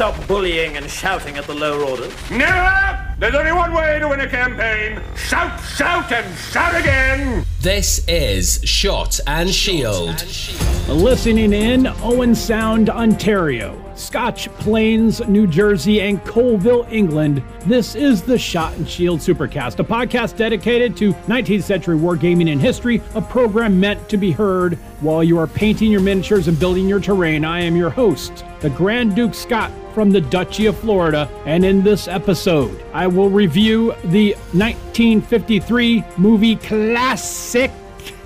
stop bullying and shouting at the lower orders? Never! There's only one way to win a campaign. Shout, shout, and shout again! This is Shot and Shield. Listening in Owen Sound, Ontario, Scotch Plains, New Jersey, and Coalville, England, this is the Shot and Shield Supercast, a podcast dedicated to 19th century wargaming and history, a program meant to be heard while you are painting your miniatures and building your terrain. I am your host, the Grand Duke Scott from the Duchy of Florida, and in this episode, I will review the 1953 movie classic.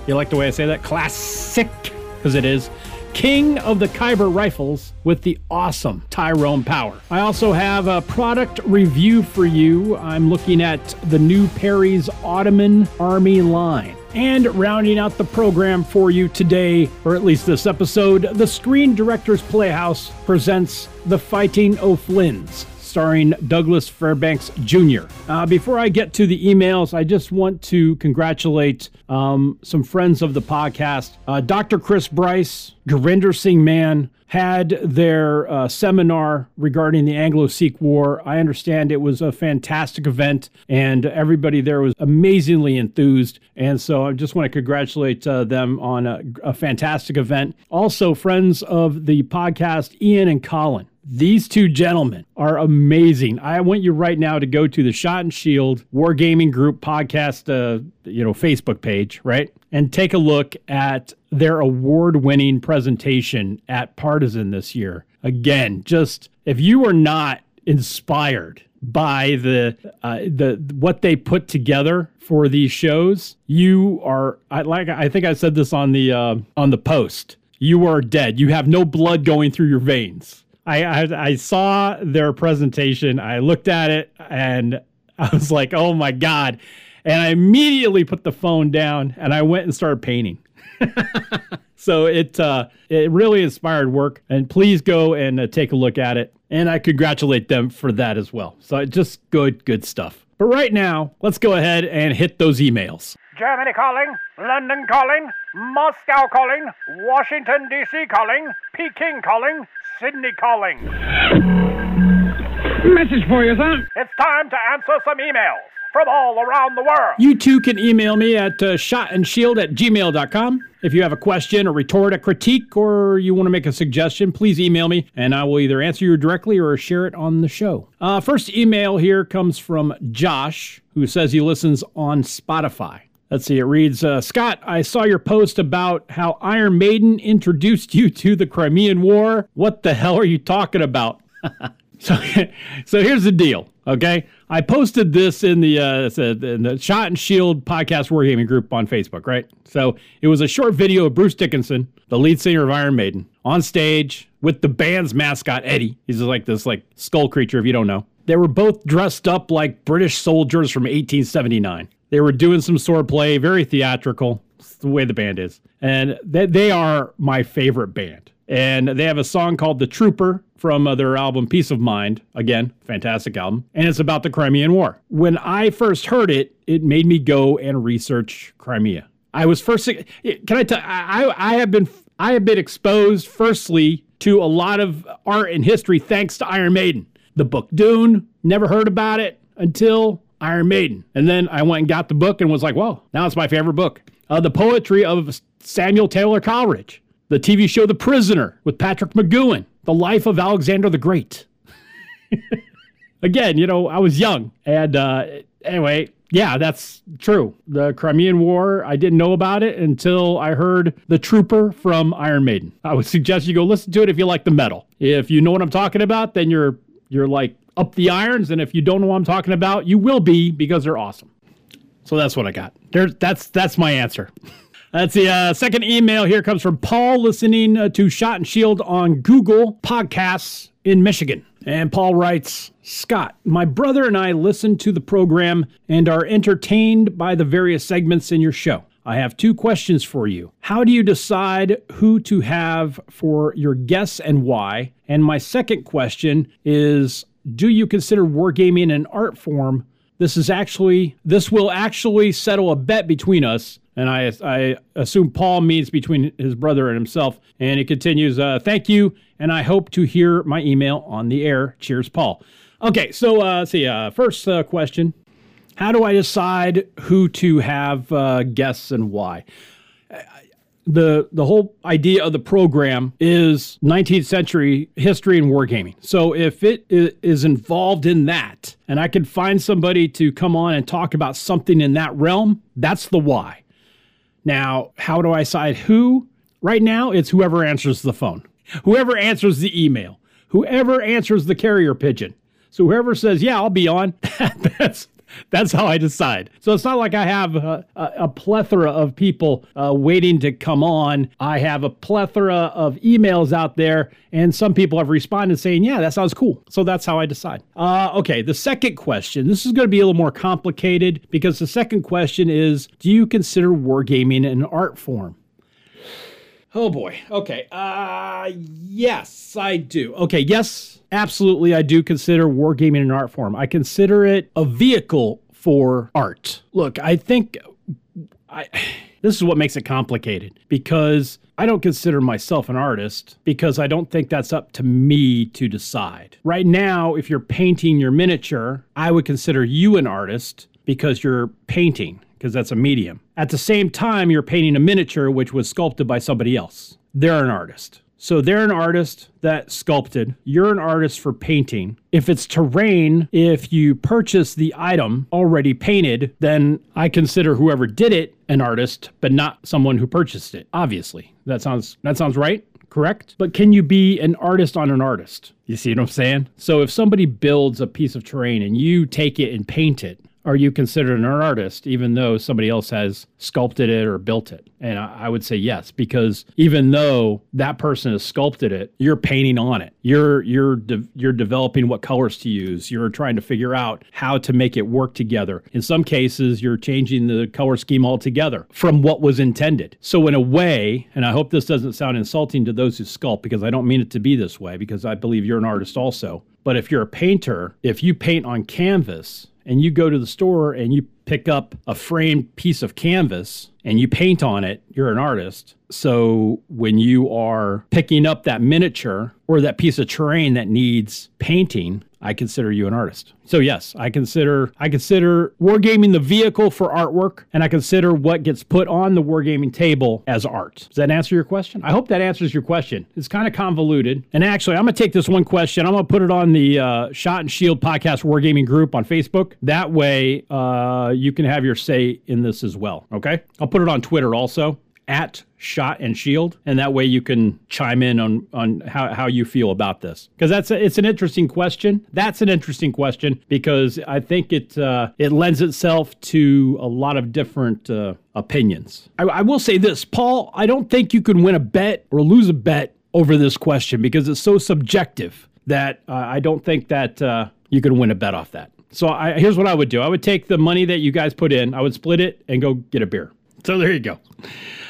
You like the way I say that? Classic, because it is. King of the Khyber Rifles with the awesome Tyrone Power. I also have a product review for you. I'm looking at the new Perry's Ottoman Army line. And rounding out the program for you today, or at least this episode, the Screen Directors Playhouse presents The Fighting O'Flynn's starring Douglas Fairbanks Jr. Uh, before I get to the emails, I just want to congratulate um, some friends of the podcast. Uh, Dr. Chris Bryce, Gurinder Singh Mann, had their uh, seminar regarding the Anglo Sikh War. I understand it was a fantastic event, and everybody there was amazingly enthused. And so I just want to congratulate uh, them on a, a fantastic event. Also, friends of the podcast, Ian and Colin. These two gentlemen are amazing. I want you right now to go to the Shot and Shield Wargaming Group podcast, uh, you know, Facebook page, right, and take a look at their award-winning presentation at Partisan this year. Again, just if you are not inspired by the uh, the what they put together for these shows, you are I like I think I said this on the uh, on the post. You are dead. You have no blood going through your veins I, I, I saw their presentation. I looked at it and I was like, "Oh my god!" And I immediately put the phone down and I went and started painting. so it uh, it really inspired work. And please go and uh, take a look at it. And I congratulate them for that as well. So just good good stuff. But right now, let's go ahead and hit those emails. Germany calling, London calling, Moscow calling, Washington, D.C. calling, Peking calling, Sydney calling. Message for you, son. It's time to answer some emails from all around the world. You too can email me at uh, shotandshield at gmail.com. If you have a question, a retort, a critique, or you want to make a suggestion, please email me and I will either answer you directly or share it on the show. Uh, first email here comes from Josh, who says he listens on Spotify. Let's see, it reads uh, Scott, I saw your post about how Iron Maiden introduced you to the Crimean War. What the hell are you talking about? so, so here's the deal, okay? I posted this in the, uh, in the Shot and Shield podcast wargaming group on Facebook, right? So it was a short video of Bruce Dickinson, the lead singer of Iron Maiden, on stage with the band's mascot, Eddie. He's like this like skull creature, if you don't know. They were both dressed up like British soldiers from 1879. They were doing some swordplay, very theatrical. It's the way the band is. And they, they are my favorite band. And they have a song called The Trooper from uh, their album Piece of Mind. Again, fantastic album. And it's about the Crimean War. When I first heard it, it made me go and research Crimea. I was first. Can I tell? I I have been I have been exposed firstly to a lot of art and history thanks to Iron Maiden. The book Dune. Never heard about it until Iron Maiden. And then I went and got the book and was like, "Whoa, now it's my favorite book. Uh, the poetry of Samuel Taylor Coleridge, the TV show The Prisoner with Patrick McGoohan, the life of Alexander the Great. Again, you know, I was young. And uh, anyway, yeah, that's true. The Crimean War, I didn't know about it until I heard The Trooper from Iron Maiden. I would suggest you go listen to it if you like the metal. If you know what I'm talking about, then you're you're like up the irons. And if you don't know what I'm talking about, you will be because they're awesome. So that's what I got. There, that's that's my answer. That's the uh, second email here comes from Paul listening uh, to Shot and Shield on Google Podcasts in Michigan. And Paul writes Scott, my brother and I listen to the program and are entertained by the various segments in your show. I have two questions for you. How do you decide who to have for your guests and why? And my second question is do you consider wargaming an art form? This is actually this will actually settle a bet between us And I, I assume Paul means between his brother and himself. And it continues, uh, thank you. And I hope to hear my email on the air. Cheers, Paul. Okay, so uh, see. Uh, first uh, question How do I decide who to have uh, guests and why? The the whole idea of the program is 19th century history and wargaming. So if it is involved in that, and I can find somebody to come on and talk about something in that realm, that's the why. Now, how do I decide who? Right now, it's whoever answers the phone, whoever answers the email, whoever answers the carrier pigeon. So whoever says, "Yeah, I'll be on," that's that's how I decide. So it's not like I have a, a, a plethora of people uh, waiting to come on. I have a plethora of emails out there, and some people have responded saying, Yeah, that sounds cool. So that's how I decide. Uh, okay, the second question this is going to be a little more complicated because the second question is Do you consider wargaming an art form? Oh boy. Okay. Uh yes, I do. Okay, yes, absolutely I do consider wargaming an art form. I consider it a vehicle for art. Look, I think I this is what makes it complicated because I don't consider myself an artist because I don't think that's up to me to decide. Right now, if you're painting your miniature, I would consider you an artist because you're painting because that's a medium. At the same time, you're painting a miniature which was sculpted by somebody else. They're an artist. So they're an artist that sculpted. You're an artist for painting. If it's terrain, if you purchase the item already painted, then I consider whoever did it an artist, but not someone who purchased it. Obviously. That sounds that sounds right correct? But can you be an artist on an artist? You see what I'm saying? So if somebody builds a piece of terrain and you take it and paint it, are you considered an artist even though somebody else has sculpted it or built it? And I, I, would say yes, because even though that person has sculpted it, you're painting on it. You're you're de- you're developing what colors to use. You're trying to figure out how to make it work together. In some cases, you're changing the color scheme altogether from what was intended. So in a way, and I hope this doesn't sound insulting to those who sculpt because I don't mean it to be this way because I believe you're an artist also. But if you're a painter, if you paint on canvas, and you go to the store and you pick up a framed piece of canvas and you paint on it, you're an artist. So when you are picking up that miniature or that piece of terrain that needs painting, I consider you an artist. So yes, I consider I consider wargaming the vehicle for artwork, and I consider what gets put on the wargaming table as art. Does that answer your question? I hope that answers your question. It's kind of convoluted, and actually, I'm gonna take this one question. I'm gonna put it on the uh, Shot and Shield podcast wargaming group on Facebook. That way, uh, you can have your say in this as well. Okay, I'll put it on Twitter also at shot and shield and that way you can chime in on on how, how you feel about this. Because that's a, it's an interesting question. That's an interesting question because i think it uh, it lends itself to a lot of different uh, opinions. I, I will say this paul i don't think you can win a bet or lose a bet over this question because it's so subjective that uh, i don't think that uh, you can win a bet off that so I, here's what i would do i would take the money that you guys put in i would split it and go get a beer so there you go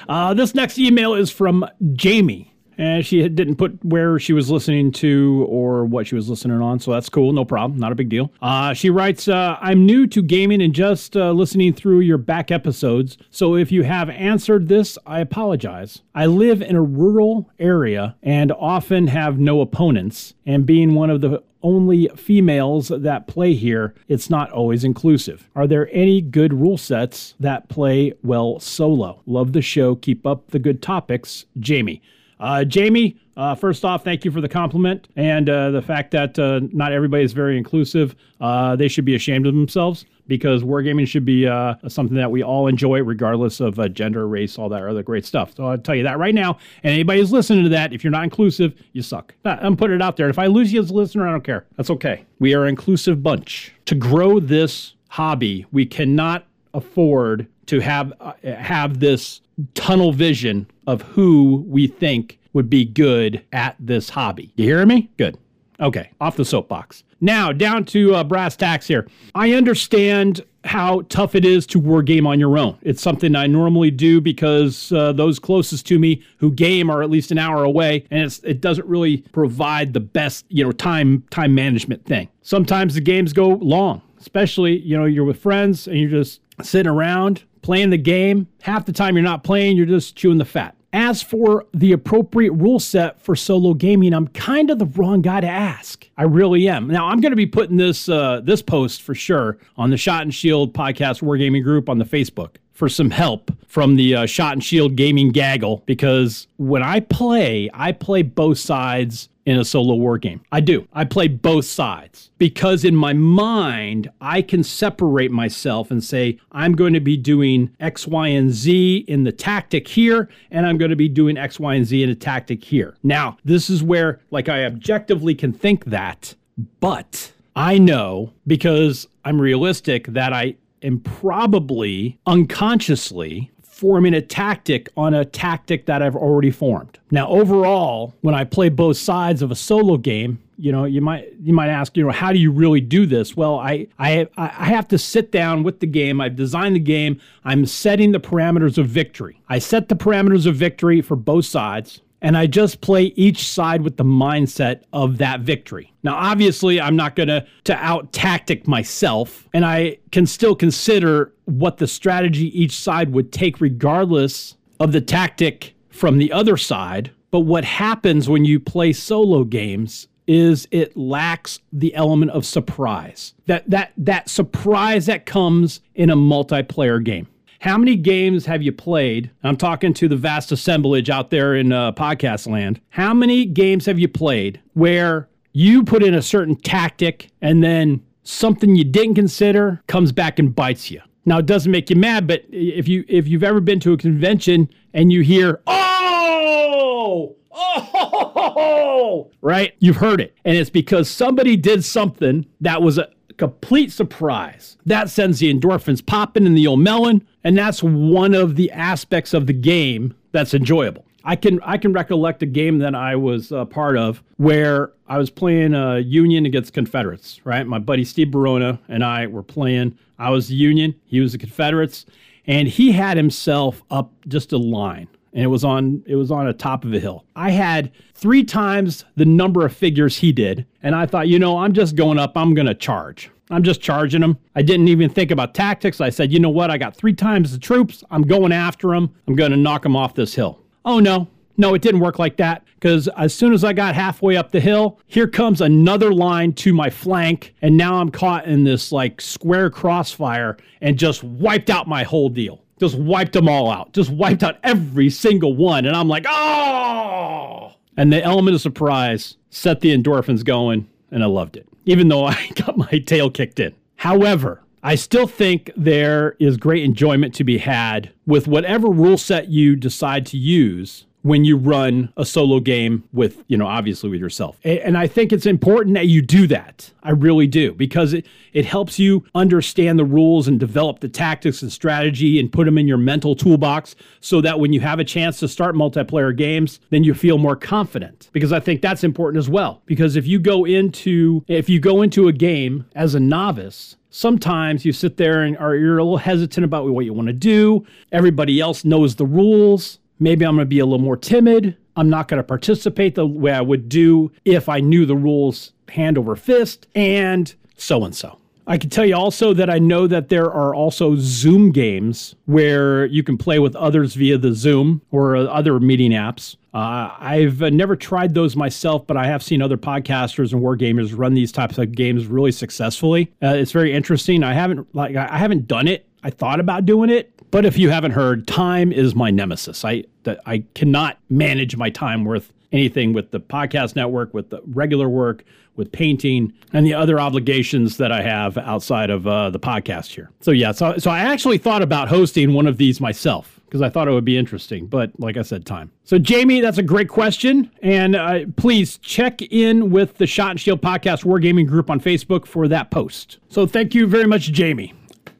uh, this next email is from Jamie. And she didn't put where she was listening to or what she was listening on, so that's cool, no problem, not a big deal. Uh, she writes, uh, "I'm new to gaming and just uh, listening through your back episodes, so if you have answered this, I apologize. I live in a rural area and often have no opponents, and being one of the only females that play here, it's not always inclusive. Are there any good rule sets that play well solo? Love the show. Keep up the good topics. Jamie. Uh, Jamie, uh, first off, thank you for the compliment and uh, the fact that uh, not everybody is very inclusive. Uh, they should be ashamed of themselves because wargaming should be uh, something that we all enjoy, regardless of gender, race, all that other great stuff. So I'll tell you that right now. And anybody who's listening to that, if you're not inclusive, you suck. I'm putting it out there. If I lose you as a listener, I don't care. That's okay. We are an inclusive bunch. To grow this hobby, we cannot afford to have have this tunnel vision of who we think would be good at this hobby. You hear me? Good. Okay, off the soapbox. Now, down to uh, brass tacks here. I understand how tough it is to war game on your own. It's something I normally do because uh, those closest to me who game are at least an hour away, and it doesn't really provide the best, you know, time time management thing. Sometimes the games go long, especially you know you're with friends and you're just sitting around playing the game. Half the time you're not playing, you're just chewing the fat. As for the appropriate rule set for solo gaming, I'm kind of the wrong guy to ask. I really am. Now I'm going to be putting this uh, this post for sure on the Shot and Shield podcast wargaming group on the Facebook for some help from the uh, Shot and Shield gaming gaggle because when I play, I play both sides in a solo war game. I do. I play both sides because in my mind, I can separate myself and say, I'm going to be doing X, Y, and Z in the tactic here, and I'm going to be doing X, Y, and Z in a tactic here. Now, this is where, like, I objectively can think that, but I know because I'm realistic that I am probably unconsciously forming a tactic on a tactic that I've already formed. Now, overall, when I play both sides of a solo game, you know, you might you might ask, you know, how do you really do this? Well, I I I have to sit down with the game. I've designed the game. I'm setting the parameters of victory. I set the parameters of victory for both sides and I just play each side with the mindset of that victory. Now, obviously, I'm not going to to out tactic myself, and I can still consider what the strategy each side would take, regardless of the tactic from the other side. But what happens when you play solo games is it lacks the element of surprise. That that that surprise that comes in a multiplayer game. How many games have you played? I'm talking to the vast assemblage out there in uh, podcast land. How many games have you played where you put in a certain tactic and then something you didn't consider comes back and bites you? Now it doesn't make you mad, but if you if you've ever been to a convention and you hear oh oh right, you've heard it, and it's because somebody did something that was a complete surprise. That sends the endorphins popping in the old melon, and that's one of the aspects of the game that's enjoyable. I can I can recollect a game that I was a part of where I was playing a Union against Confederates. Right, my buddy Steve Barona and I were playing. I was the Union, he was the Confederates, and he had himself up just a line and it was on it was on a top of a hill. I had three times the number of figures he did, and I thought, you know, I'm just going up. I'm going to charge. I'm just charging them. I didn't even think about tactics. I said, you know what? I got three times the troops. I'm going after them. I'm going to knock them off this hill. Oh no, no, it didn't work like that because as soon as I got halfway up the hill, here comes another line to my flank, and now I'm caught in this like square crossfire and just wiped out my whole deal just wiped them all out, just wiped out every single one. And I'm like, oh! And the element of surprise set the endorphins going, and I loved it, even though I got my tail kicked in. However, I still think there is great enjoyment to be had with whatever rule set you decide to use when you run a solo game with, you know, obviously with yourself. And I think it's important that you do that. I really do, because it, it helps you understand the rules and develop the tactics and strategy and put them in your mental toolbox so that when you have a chance to start multiplayer games, then you feel more confident. Because I think that's important as well. Because if you go into if you go into a game as a novice, sometimes you sit there and are you're a little hesitant about what you want to do. Everybody else knows the rules Maybe I'm going to be a little more timid. I'm not going to participate the way I would do if I knew the rules hand over fist, and so and so. I can tell you also that I know that there are also Zoom games where you can play with others via the Zoom or other meeting apps. Uh, I've never tried those myself, but I have seen other podcasters and war gamers run these types of games really successfully. Uh, it's very interesting. I haven't like I haven't done it. I thought about doing it, but if you haven't heard, time is my nemesis. I I cannot manage my time worth anything with the podcast network, with the regular work, with painting, and the other obligations that I have outside of uh, the podcast here. So yeah, so so I actually thought about hosting one of these myself because I thought it would be interesting, but like I said, time. So Jamie, that's a great question, and uh, please check in with the Shot and Shield Podcast Wargaming group on Facebook for that post. So thank you very much, Jamie.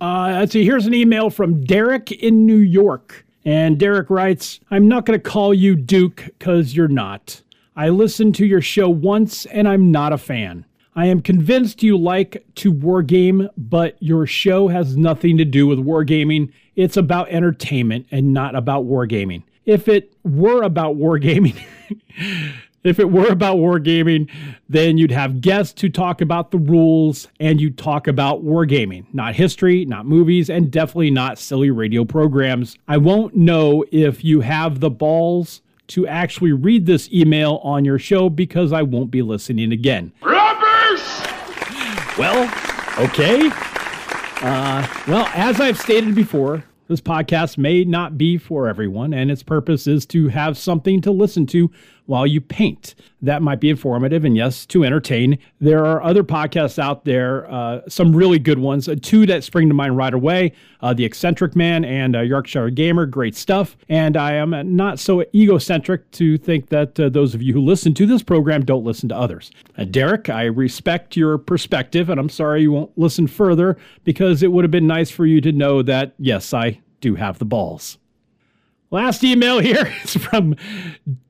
Uh, let's see, here's an email from Derek in New York. And Derek writes, I'm not going to call you Duke because you're not. I listened to your show once and I'm not a fan. I am convinced you like to wargame, but your show has nothing to do with wargaming. It's about entertainment and not about wargaming. If it were about wargaming, If it were about wargaming, then you'd have guests who talk about the rules and you talk about wargaming, not history, not movies, and definitely not silly radio programs. I won't know if you have the balls to actually read this email on your show because I won't be listening again. Robbers! Well, okay. Uh, well, as I've stated before, this podcast may not be for everyone, and its purpose is to have something to listen to while you paint. That might be informative and, yes, to entertain. There are other podcasts out there, uh, some really good ones. Uh, two that spring to mind right away uh, The Eccentric Man and uh, Yorkshire Gamer. Great stuff. And I am not so egocentric to think that uh, those of you who listen to this program don't listen to others. Uh, Derek, I respect your perspective, and I'm sorry you won't listen further because it would have been nice for you to know that, yes, I do have the balls. Last email here is from.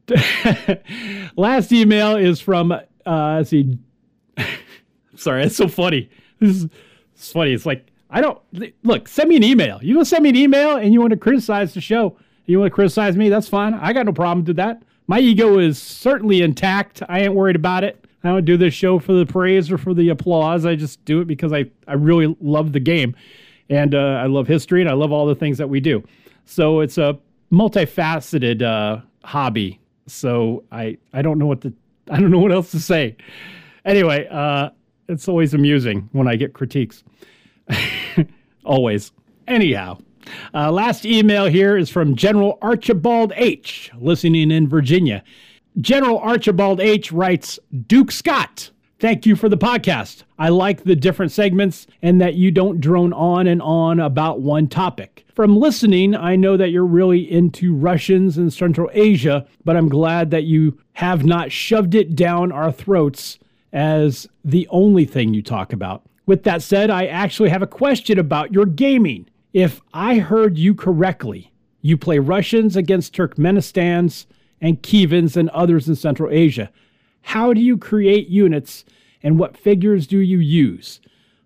last email is from. Uh, let's see. Sorry, it's so funny. This is it's funny. It's like I don't look. Send me an email. You want to send me an email and you want to criticize the show. You want to criticize me? That's fine. I got no problem with that. My ego is certainly intact. I ain't worried about it. I don't do this show for the praise or for the applause. I just do it because I, I really love the game and uh, I love history and I love all the things that we do. So it's a multifaceted uh, hobby. So I I don't know what to I don't know what else to say. Anyway, uh, it's always amusing when I get critiques. always. Anyhow, uh, last email here is from General Archibald H, listening in Virginia. General Archibald H writes Duke Scott. Thank you for the podcast. I like the different segments and that you don't drone on and on about one topic. From listening, I know that you're really into Russians and Central Asia, but I'm glad that you have not shoved it down our throats as the only thing you talk about. With that said, I actually have a question about your gaming. If I heard you correctly, you play Russians against Turkmenistans and Khivans and others in Central Asia. How do you create units and what figures do you use?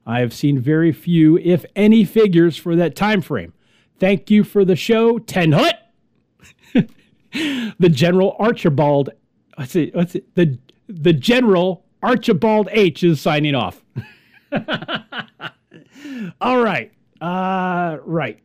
I have seen very few, if any, figures for that time frame. Thank you for the show, Ten Hut. the General Archibald, what's it? What's it? The the General Archibald H is signing off. All right, uh, right.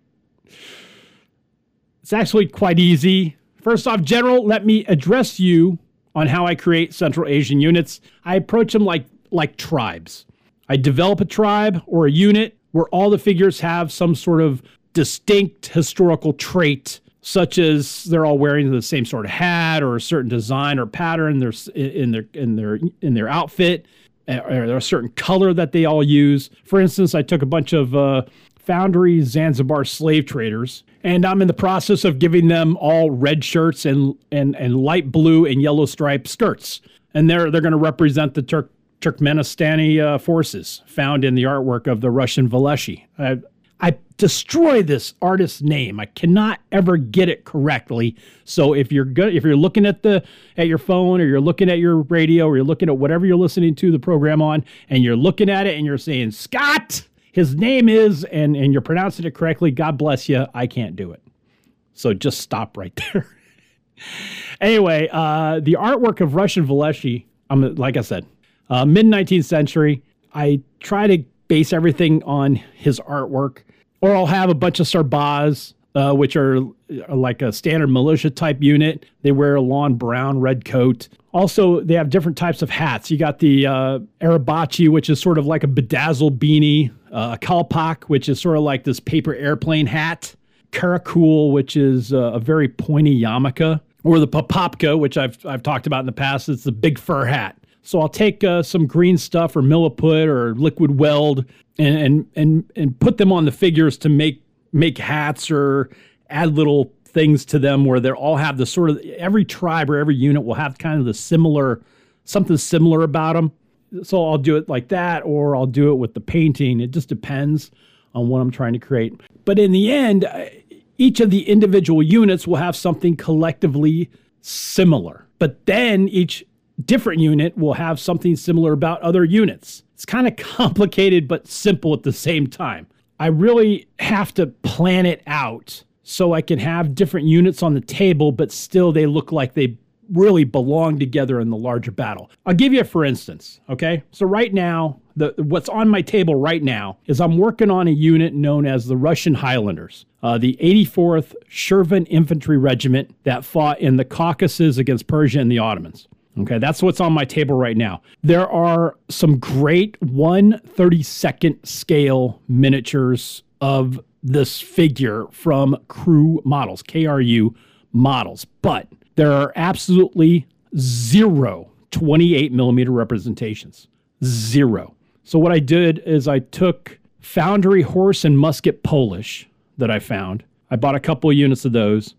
It's actually quite easy. First off, General, let me address you on how I create Central Asian units. I approach them like like tribes. I develop a tribe or a unit where all the figures have some sort of distinct historical trait, such as they're all wearing the same sort of hat or a certain design or pattern in their in their in their outfit, or a certain color that they all use. For instance, I took a bunch of uh, Foundry Zanzibar slave traders, and I'm in the process of giving them all red shirts and and and light blue and yellow striped skirts, and they're they're going to represent the Turk Turkmenistani uh, forces found in the artwork of the Russian Valeshi. I, I destroy this artist's name. I cannot ever get it correctly. So if you're good, if you're looking at the at your phone or you're looking at your radio or you're looking at whatever you're listening to the program on, and you're looking at it and you're saying Scott his name is, and, and you're pronouncing it correctly, God bless you. I can't do it. So just stop right there. anyway, uh, the artwork of Russian Valeshi, I'm like I said, uh, mid 19th century. I try to base everything on his artwork, or I'll have a bunch of Sarbaz, uh, which are, are like a standard militia type unit. They wear a lawn brown red coat. Also, they have different types of hats. You got the uh, Arabachi, which is sort of like a bedazzled beanie, uh, a Kalpak, which is sort of like this paper airplane hat, Karakul, which is uh, a very pointy yarmulke, or the Papapka, which I've, I've talked about in the past. It's the big fur hat. So I'll take uh, some green stuff or milliput or liquid weld and, and and and put them on the figures to make make hats or add little things to them where they all have the sort of every tribe or every unit will have kind of the similar something similar about them. So I'll do it like that or I'll do it with the painting. It just depends on what I'm trying to create. But in the end, each of the individual units will have something collectively similar. But then each different unit will have something similar about other units. It's kind of complicated but simple at the same time. I really have to plan it out so I can have different units on the table, but still they look like they really belong together in the larger battle. I'll give you a for instance, okay? So right now, the what's on my table right now is I'm working on a unit known as the Russian Highlanders, uh, the 84th Shirvan Infantry Regiment that fought in the Caucasus against Persia and the Ottomans. Okay, that's what's on my table right now. There are some great 132nd scale miniatures of this figure from Crew Models, KRU models, but there are absolutely zero 28 millimeter representations. Zero. So what I did is I took Foundry Horse and Musket Polish that I found. I bought a couple of units of those.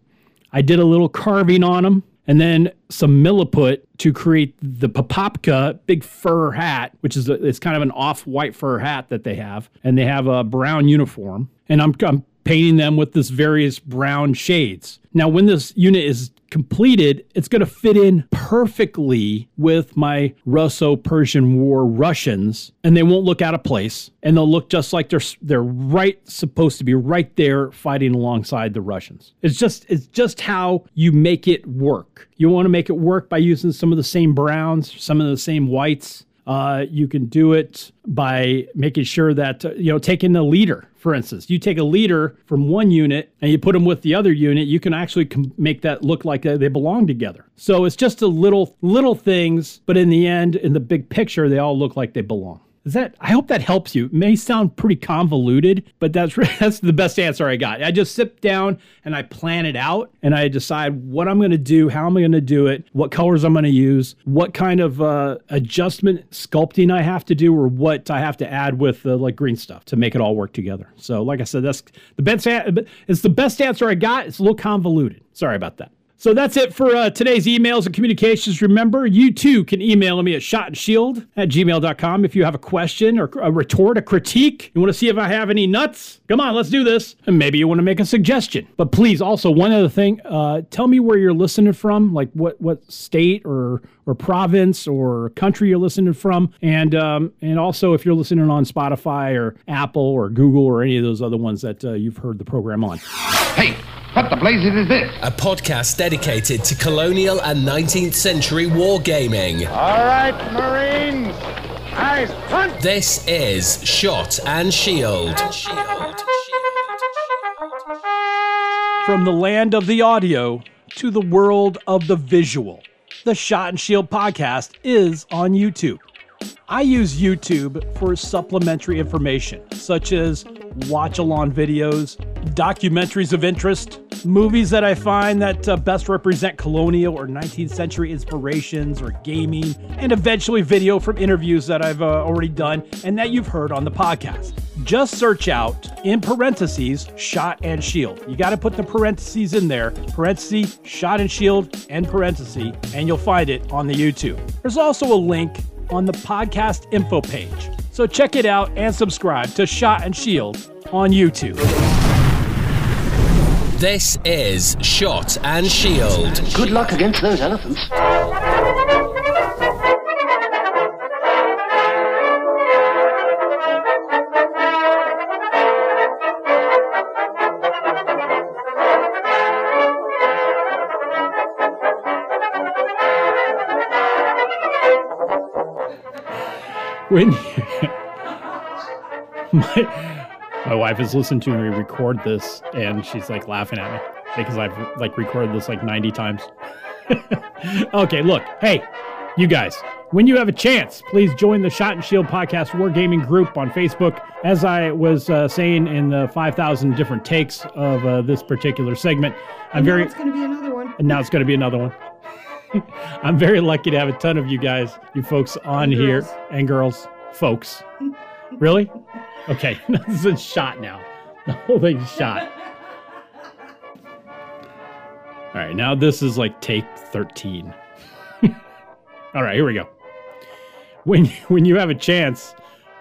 I did a little carving on them and then some milliput to create the papapka big fur hat, which is a, it's kind of an off-white fur hat that they have, and they have a brown uniform. And I'm, I'm painting them with this various brown shades. Now, when this unit is completed, it's going to fit in perfectly with my Russo Persian War Russians, and they won't look out of place, and they'll look just like they're they're right supposed to be right there fighting alongside the Russians. It's just it's just how you make it work. You want to make it work by using some of the same browns, some of the same whites. Uh, you can do it by making sure that, uh, you know, taking the leader, for instance. You take a leader from one unit and you put them with the other unit, you can actually com- make that look like they belong together. So it's just a little, little things, but in the end, in the big picture, they all look like they belong. Is that? I hope that helps you. It may sound pretty convoluted, but that's that's the best answer I got. I just sit down and I plan it out, and I decide what I'm going to do, how I'm going to do it, what colors I'm going to use, what kind of uh, adjustment sculpting I have to do, or what I have to add with the like green stuff to make it all work together. So, like I said, that's the best. It's the best answer I got. It's a little convoluted. Sorry about that. So that's it for uh, today's emails and communications. Remember, you too can email me at shotandshield at gmail.com if you have a question or a retort, a critique. You want to see if I have any nuts? Come on, let's do this. And maybe you want to make a suggestion. But please, also, one other thing uh, tell me where you're listening from, like what, what state or, or province or country you're listening from. And, um, and also, if you're listening on Spotify or Apple or Google or any of those other ones that uh, you've heard the program on. Hey, what the blazes is this? A podcast dedicated to colonial and 19th century wargaming. All right, Marines. Eyes front. This is Shot and Shield. From the land of the audio to the world of the visual, the Shot and Shield podcast is on YouTube. I use YouTube for supplementary information, such as watch along videos, documentaries of interest, movies that I find that uh, best represent colonial or 19th century inspirations or gaming, and eventually video from interviews that I've uh, already done and that you've heard on the podcast. Just search out in parentheses shot and shield. You got to put the parentheses in there, parenthesis, shot and shield, and parenthesis, and you'll find it on the YouTube. There's also a link on the podcast info page. So check it out and subscribe to Shot and Shield on YouTube. This is Shot and Shield. Good luck against those elephants. When my my wife is listening to me record this and she's like laughing at me because I've like recorded this like 90 times. okay, look, hey, you guys, when you have a chance, please join the Shot and Shield Podcast Wargaming group on Facebook. As I was uh, saying in the 5,000 different takes of uh, this particular segment, I'm And very. It's going to be another one. And now it's going to be another one. I'm very lucky to have a ton of you guys, you folks on And here girls. and girls, folks. really? Okay, this is a shot now. The whole thing's shot. All right, now this is like take 13. All right, here we go. When when you have a chance,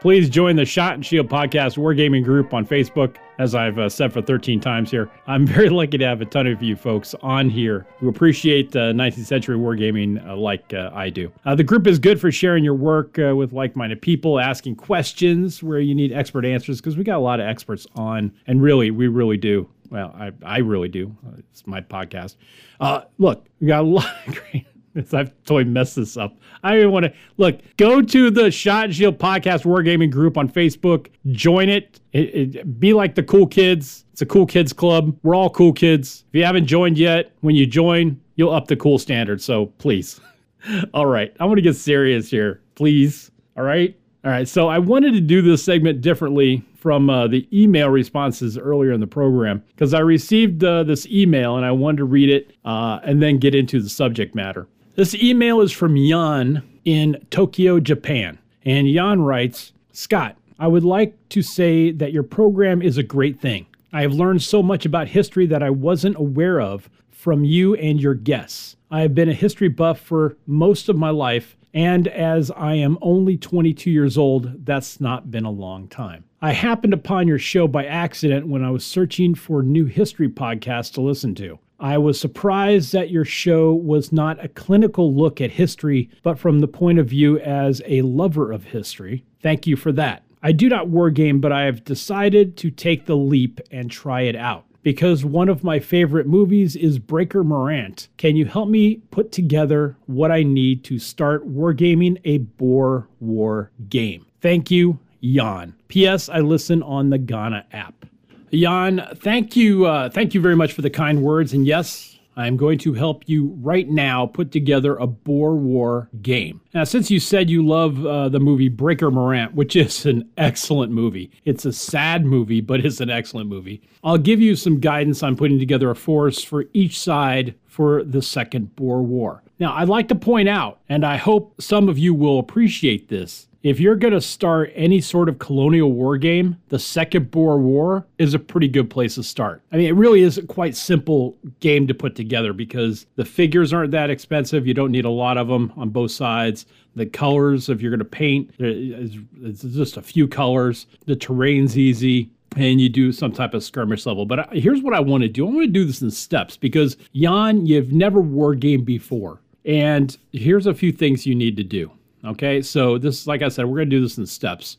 please join the Shot and Shield Podcast Wargaming group on Facebook. As I've uh, said for 13 times here, I'm very lucky to have a ton of you folks on here who appreciate uh, 19th century wargaming uh, like uh, I do. Uh, the group is good for sharing your work uh, with like-minded people, asking questions where you need expert answers because we got a lot of experts on, and really, we really do. Well, I, I really do. It's my podcast. Uh, look, we got a lot of great I've totally messed this up. I even want to look. Go to the Shot and Shield Podcast Wargaming group on Facebook. Join it. It, it. Be like the cool kids. It's a cool kids club. We're all cool kids. If you haven't joined yet, when you join, you'll up the cool standard. So please. all right, I want to get serious here, please. All right. All right. So I wanted to do this segment differently from uh, the email responses earlier in the program because I received uh, this email and I wanted to read it uh, and then get into the subject matter. This email is from Jan in Tokyo, Japan. And Jan writes Scott, I would like to say that your program is a great thing. I have learned so much about history that I wasn't aware of from you and your guests. I have been a history buff for most of my life, and as I am only 22 years old, that's not been a long time. I happened upon your show by accident when I was searching for new history podcasts to listen to. I was surprised that your show was not a clinical look at history, but from the point of view as a lover of history. Thank you for that. I do not wargame, but I have decided to take the leap and try it out. Because one of my favorite movies is Breaker Morant. Can you help me put together what I need to start wargaming a Boer War game? Thank you, Jan. P.S. I listen on the Ghana app. Jan, thank you, uh, thank you very much for the kind words. And yes, I'm going to help you right now put together a Boer War game. Now, since you said you love uh, the movie Breaker Morant, which is an excellent movie, it's a sad movie, but it's an excellent movie. I'll give you some guidance on putting together a force for each side for the Second Boer War. Now, I'd like to point out, and I hope some of you will appreciate this, if you're going to start any sort of colonial war game, the Second Boer War is a pretty good place to start. I mean, it really is a quite simple game to put together because the figures aren't that expensive. You don't need a lot of them on both sides. The colors, if you're going to paint, it's just a few colors. The terrain's easy and you do some type of skirmish level. But uh, here's what I want to do I want to do this in steps because, Jan, you've never war game before. And here's a few things you need to do. Okay, so this, like I said, we're going to do this in steps.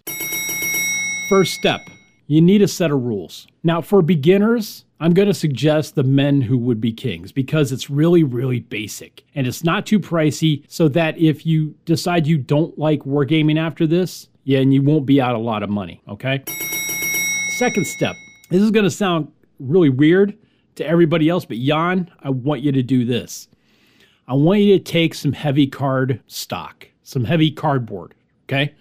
First step, you need a set of rules. Now, for beginners, I'm going to suggest the men who would be kings because it's really, really basic and it's not too pricey. So that if you decide you don't like wargaming after this, yeah, and you won't be out a lot of money. Okay. Second step, this is going to sound really weird to everybody else, but Jan, I want you to do this. I want you to take some heavy card stock some heavy cardboard, okay?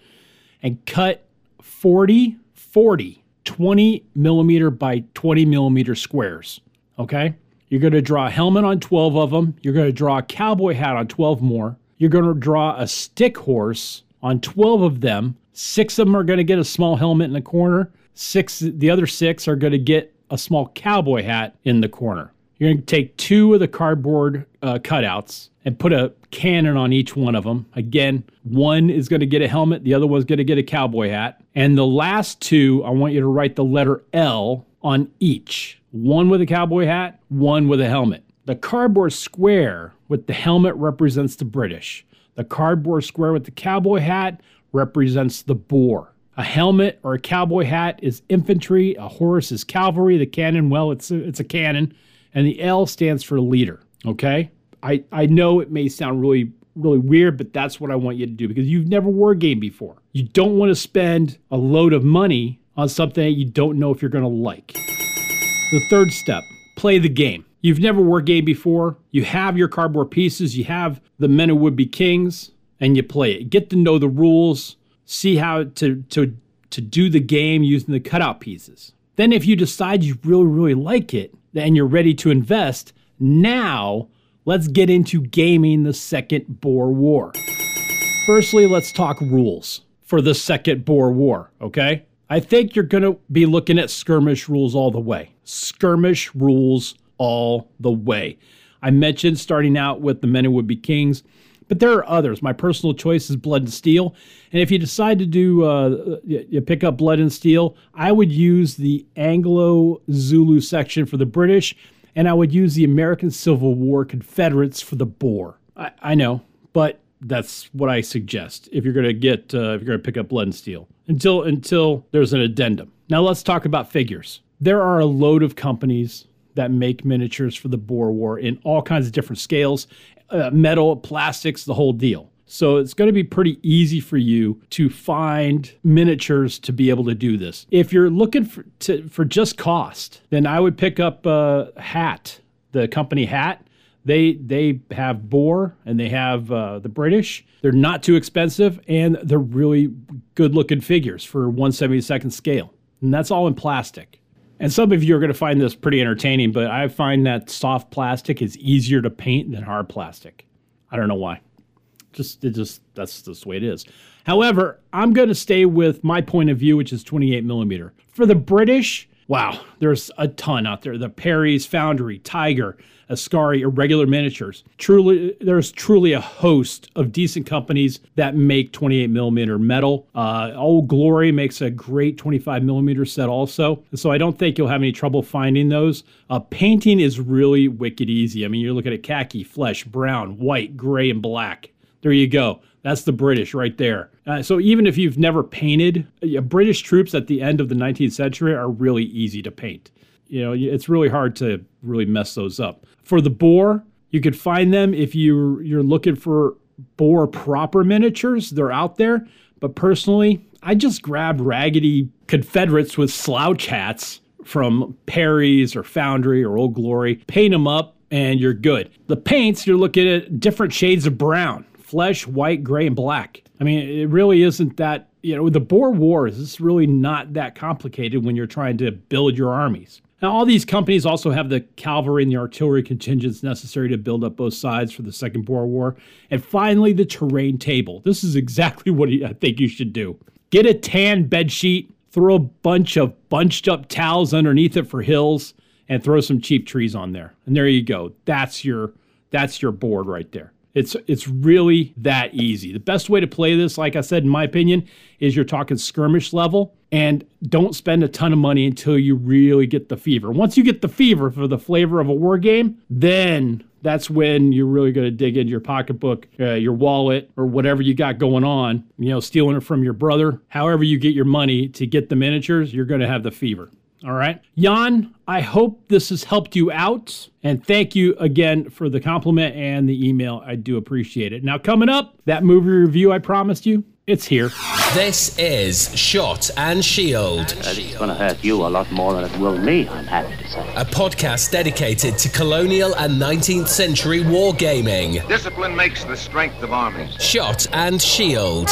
And cut 40, 40, 20 millimeter by 20 millimeter squares, okay? You're gonna draw a helmet on 12 of them. You're gonna draw a cowboy hat on 12 more. You're gonna draw a stick horse on 12 of them. Six of them are gonna get a small helmet in the corner. Six, the other six are gonna get a small cowboy hat in the corner. You're going to take two of the cardboard uh, cutouts and put a cannon on each one of them. Again, one is going to get a helmet, the other one's going to get a cowboy hat. And the last two, I want you to write the letter L on each one with a cowboy hat, one with a helmet. The cardboard square with the helmet represents the British. The cardboard square with the cowboy hat represents the Boer. A helmet or a cowboy hat is infantry, a horse is cavalry, the cannon, well, it's a, it's a cannon and the L stands for leader. Okay. I, I know it may sound really, really weird, but that's what I want you to do because you've never war game before. You don't want to spend a load of money on something that you don't know if you're going to like. The third step play the game. You've never war game before. You have your cardboard pieces, you have the men who would be kings, and you play it. Get to know the rules, see how to, to, to do the game using the cutout pieces. Then, if you decide you really, really like it, and you're ready to invest, now let's get into gaming the second Boer War. Firstly, let's talk rules for the second Boer War, okay? I think you're going to be looking at skirmish rules all the way. Skirmish rules all the way. I mentioned starting out with the men who would be kings, but there are others. My personal choice is Blood and Steel. And if you decide to do, uh, you pick up Blood and Steel, I would use the Anglo Zulu section for the British, and I would use the American Civil War Confederates for the Boer. I, I know, but that's what I suggest if you're going to get, uh, if you're going to pick up Blood and Steel until until there's an addendum. Now let's talk about figures. There are a load of companies that make miniatures for the Boer War in all kinds of different scales uh, metal, plastics, the whole deal. So it's going to be pretty easy for you to find miniatures to be able to do this. If you're looking for, to, for just cost, then I would pick up uh, Hat, the company Hat. They they have Boer and they have uh, the British. They're not too expensive and they're really good looking figures for 172nd scale. And that's all in plastic. And some of you are going to find this pretty entertaining, but I find that soft plastic is easier to paint than hard plastic. I don't know why. Just it just that's just the way it is. However, I'm going to stay with my point of view, which is 28 millimeter. For the British, wow, there's a ton out there. The Perry's Foundry, Tiger, Askari, Irregular Miniatures. Truly, there's truly a host of decent companies that make 28 millimeter metal. Uh, Old Glory makes a great 25 millimeter set also, so I don't think you'll have any trouble finding those. Uh, painting is really wicked easy. I mean, you're looking at khaki, flesh, brown, white, gray, and black. There you go. That's the British right there. Uh, so even if you've never painted, uh, British troops at the end of the 19th century are really easy to paint. You know, it's really hard to really mess those up. For the Boer, you could find them if you you're looking for Boer proper miniatures. They're out there. But personally, I just grab raggedy Confederates with slouch hats from Perry's or Foundry or Old Glory, paint them up, and you're good. The paints, you're looking at different shades of brown flesh, white, gray, and black. I mean, it really isn't that, you know, the Boer Wars is really not that complicated when you're trying to build your armies. Now, all these companies also have the cavalry and the artillery contingents necessary to build up both sides for the Second Boer War. And finally, the terrain table. This is exactly what I think you should do. Get a tan bed sheet, throw a bunch of bunched up towels underneath it for hills, and throw some cheap trees on there. And there you go. That's your that's your board right there. It's it's really that easy. The best way to play this, like I said, in my opinion, is you're talking skirmish level and don't spend a ton of money until you really get the fever. Once you get the fever for the flavor of a war game, then that's when you're really going to dig into your pocketbook, uh, your wallet, or whatever you got going on. You know, stealing it from your brother. However, you get your money to get the miniatures, you're going to have the fever. All right. Jan, I hope this has helped you out. And thank you again for the compliment and the email. I do appreciate it. Now, coming up, that movie review I promised you, it's here. This is Shot and Shield. It's going to hurt you a lot more than it will me, I'm happy to say. A podcast dedicated to colonial and 19th century wargaming. Discipline makes the strength of armies. Shot and Shield.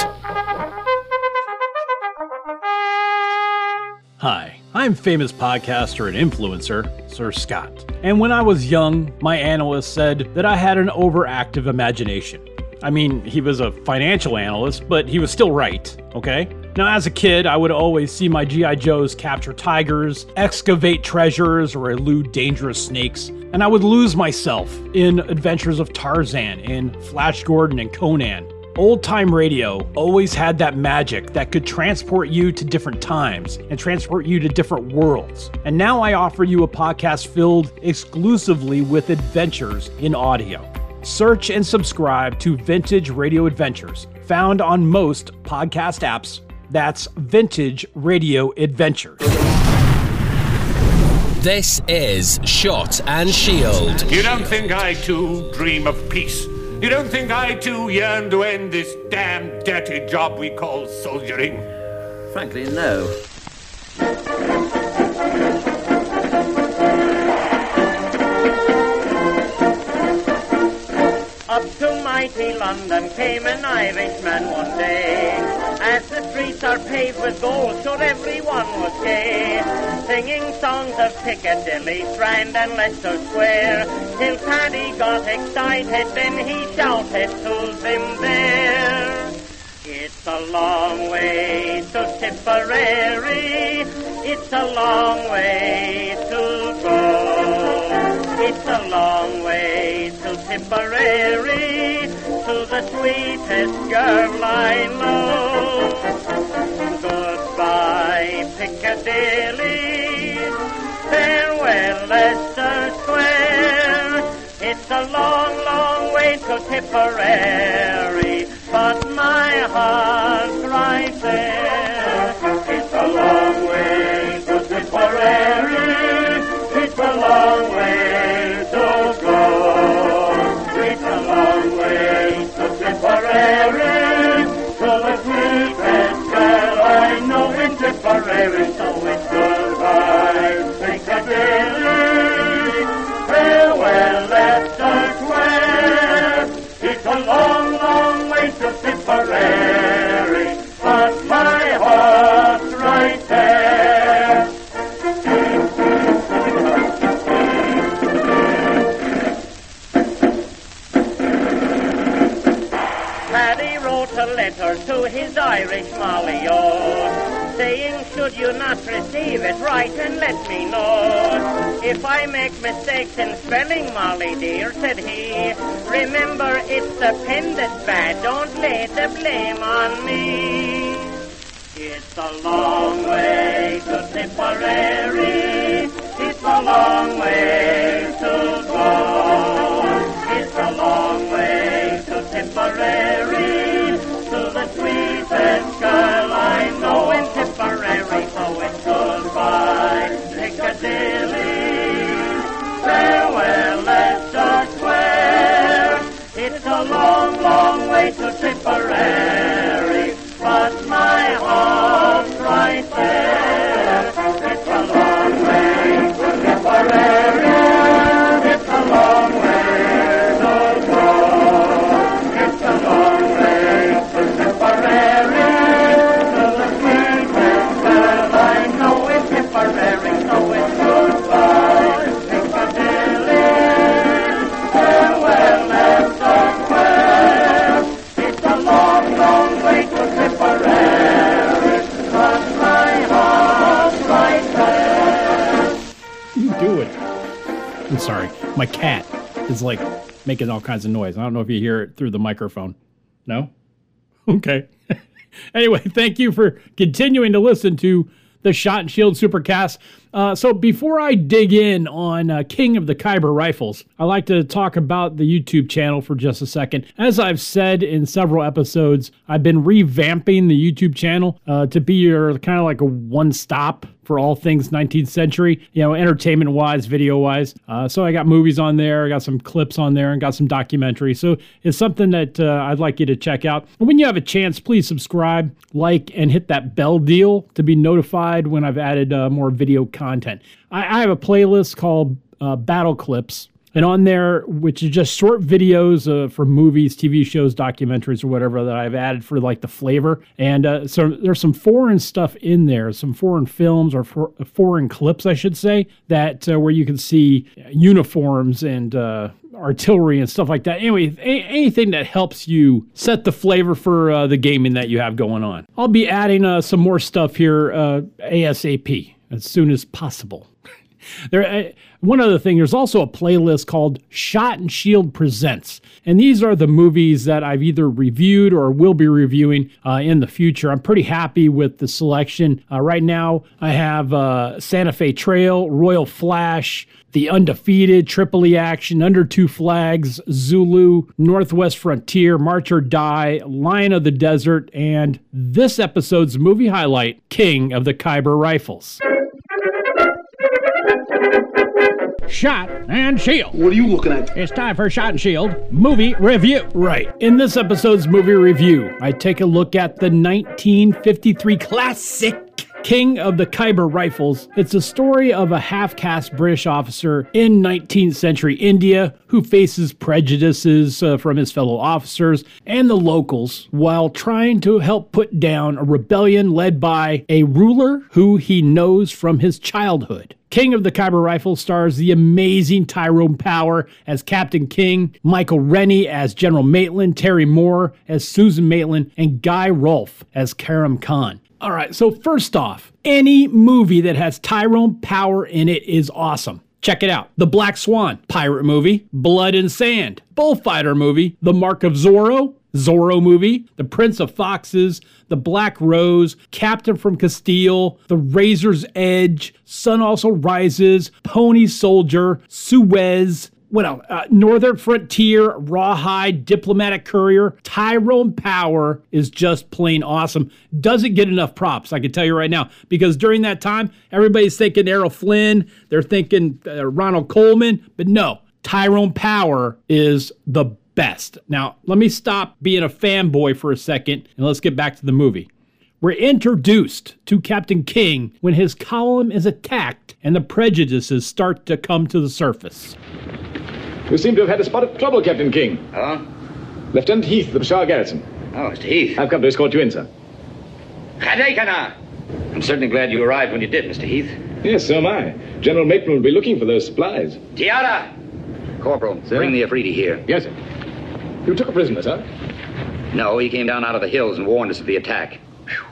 Hi, I'm famous podcaster and influencer, Sir Scott. And when I was young, my analyst said that I had an overactive imagination. I mean, he was a financial analyst, but he was still right, okay? Now, as a kid, I would always see my G.I. Joes capture tigers, excavate treasures, or elude dangerous snakes, and I would lose myself in adventures of Tarzan, in Flash Gordon, and Conan. Old time radio always had that magic that could transport you to different times and transport you to different worlds. And now I offer you a podcast filled exclusively with adventures in audio. Search and subscribe to Vintage Radio Adventures, found on most podcast apps. That's Vintage Radio Adventures. This is Shot and Shield. You don't think I too dream of peace? You don't think I too yearn to end this damn dirty job we call soldiering? Frankly, no. Up to mighty London came an Irishman one day. As the streets are paved with gold, sure everyone was gay. Singing songs of Piccadilly, Strand and Leicester Square. Till Paddy got excited, then he shouted, who's been there? It's a long way to Tipperary. It's a long way to go. It's a long way to Tipperary, the sweetest girl I know. Goodbye, Piccadilly. Farewell, Leicester Square. It's a long, long way to Tipperary, but my heart's right there. Tipperary, so the sweet and fair, I know in Tipperary, so blame on me. Making all kinds of noise. I don't know if you hear it through the microphone. No? Okay. anyway, thank you for continuing to listen to the Shot and Shield Supercast. Uh, so before I dig in on uh, King of the Khyber Rifles, I like to talk about the YouTube channel for just a second. As I've said in several episodes, I've been revamping the YouTube channel uh, to be your kind of like a one-stop for all things 19th century, you know, entertainment wise, video wise. Uh, so I got movies on there, I got some clips on there, and got some documentaries. So it's something that uh, I'd like you to check out. And when you have a chance, please subscribe, like, and hit that bell deal to be notified when I've added uh, more video content. I, I have a playlist called uh, Battle Clips. And on there, which is just short videos uh, from movies, TV shows, documentaries, or whatever that I've added for like the flavor. And uh, so there's some foreign stuff in there, some foreign films or for, foreign clips, I should say, that uh, where you can see uniforms and uh, artillery and stuff like that. Anyway, a- anything that helps you set the flavor for uh, the gaming that you have going on. I'll be adding uh, some more stuff here uh, ASAP as soon as possible. There, uh, one other thing, there's also a playlist called Shot and Shield Presents. And these are the movies that I've either reviewed or will be reviewing uh, in the future. I'm pretty happy with the selection. Uh, right now, I have uh, Santa Fe Trail, Royal Flash, The Undefeated, Tripoli Action, Under Two Flags, Zulu, Northwest Frontier, March or Die, Lion of the Desert, and this episode's movie highlight, King of the Khyber Rifles. Shot and Shield. What are you looking at? It's time for Shot and Shield movie review. Right. In this episode's movie review, I take a look at the 1953 classic. King of the Khyber Rifles. It's a story of a half caste British officer in 19th century India who faces prejudices uh, from his fellow officers and the locals while trying to help put down a rebellion led by a ruler who he knows from his childhood. King of the Khyber Rifle stars the amazing Tyrone Power as Captain King, Michael Rennie as General Maitland, Terry Moore as Susan Maitland, and Guy Rolfe as Karam Khan. All right, so first off, any movie that has Tyrone Power in it is awesome. Check it out. The Black Swan, pirate movie, Blood and Sand, bullfighter movie, The Mark of Zorro, Zorro movie, The Prince of Foxes, The Black Rose, Captain from Castile, The Razor's Edge, Sun Also Rises, Pony Soldier, Suez, what else? Uh, Northern Frontier, Rawhide, Diplomatic Courier, Tyrone Power is just plain awesome. Doesn't get enough props, I can tell you right now, because during that time, everybody's thinking Errol Flynn, they're thinking uh, Ronald Colman, but no, Tyrone Power is the best. Now, let me stop being a fanboy for a second and let's get back to the movie. We're introduced to Captain King when his column is attacked and the prejudices start to come to the surface. You seem to have had a spot of trouble, Captain King. Oh? Lieutenant Heath the Bashar Garrison. Oh, Mr. Heath. I've come to escort you in, sir. Khadekana! I'm certainly glad you arrived when you did, Mr. Heath. Yes, so am I. General Maitland will be looking for those supplies. Tiara! Corporal, sir? bring the Afridi here. Yes, sir. You took a prisoner, sir? No, he came down out of the hills and warned us of the attack.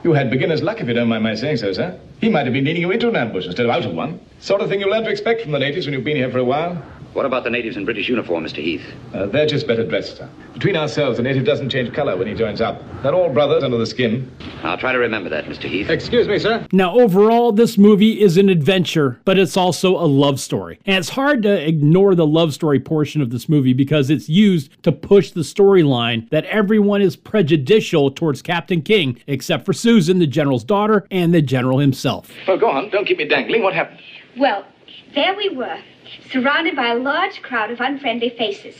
You had beginner's luck, if you don't mind my saying so, sir. He might have been leading you into an ambush instead of out of one. Sort of thing you learn to expect from the natives when you've been here for a while. What about the natives in British uniform, Mr. Heath? Uh, they're just better dressed, sir. Between ourselves, the native doesn't change color when he joins up. They're all brothers under the skin. I'll try to remember that, Mr. Heath. Excuse me, sir. Now, overall, this movie is an adventure, but it's also a love story. And it's hard to ignore the love story portion of this movie because it's used to push the storyline that everyone is prejudicial towards Captain King, except for Susan, the general's daughter, and the general himself. Well, go on. Don't keep me dangling. What happened? Well, there we were, surrounded by a large crowd of unfriendly faces.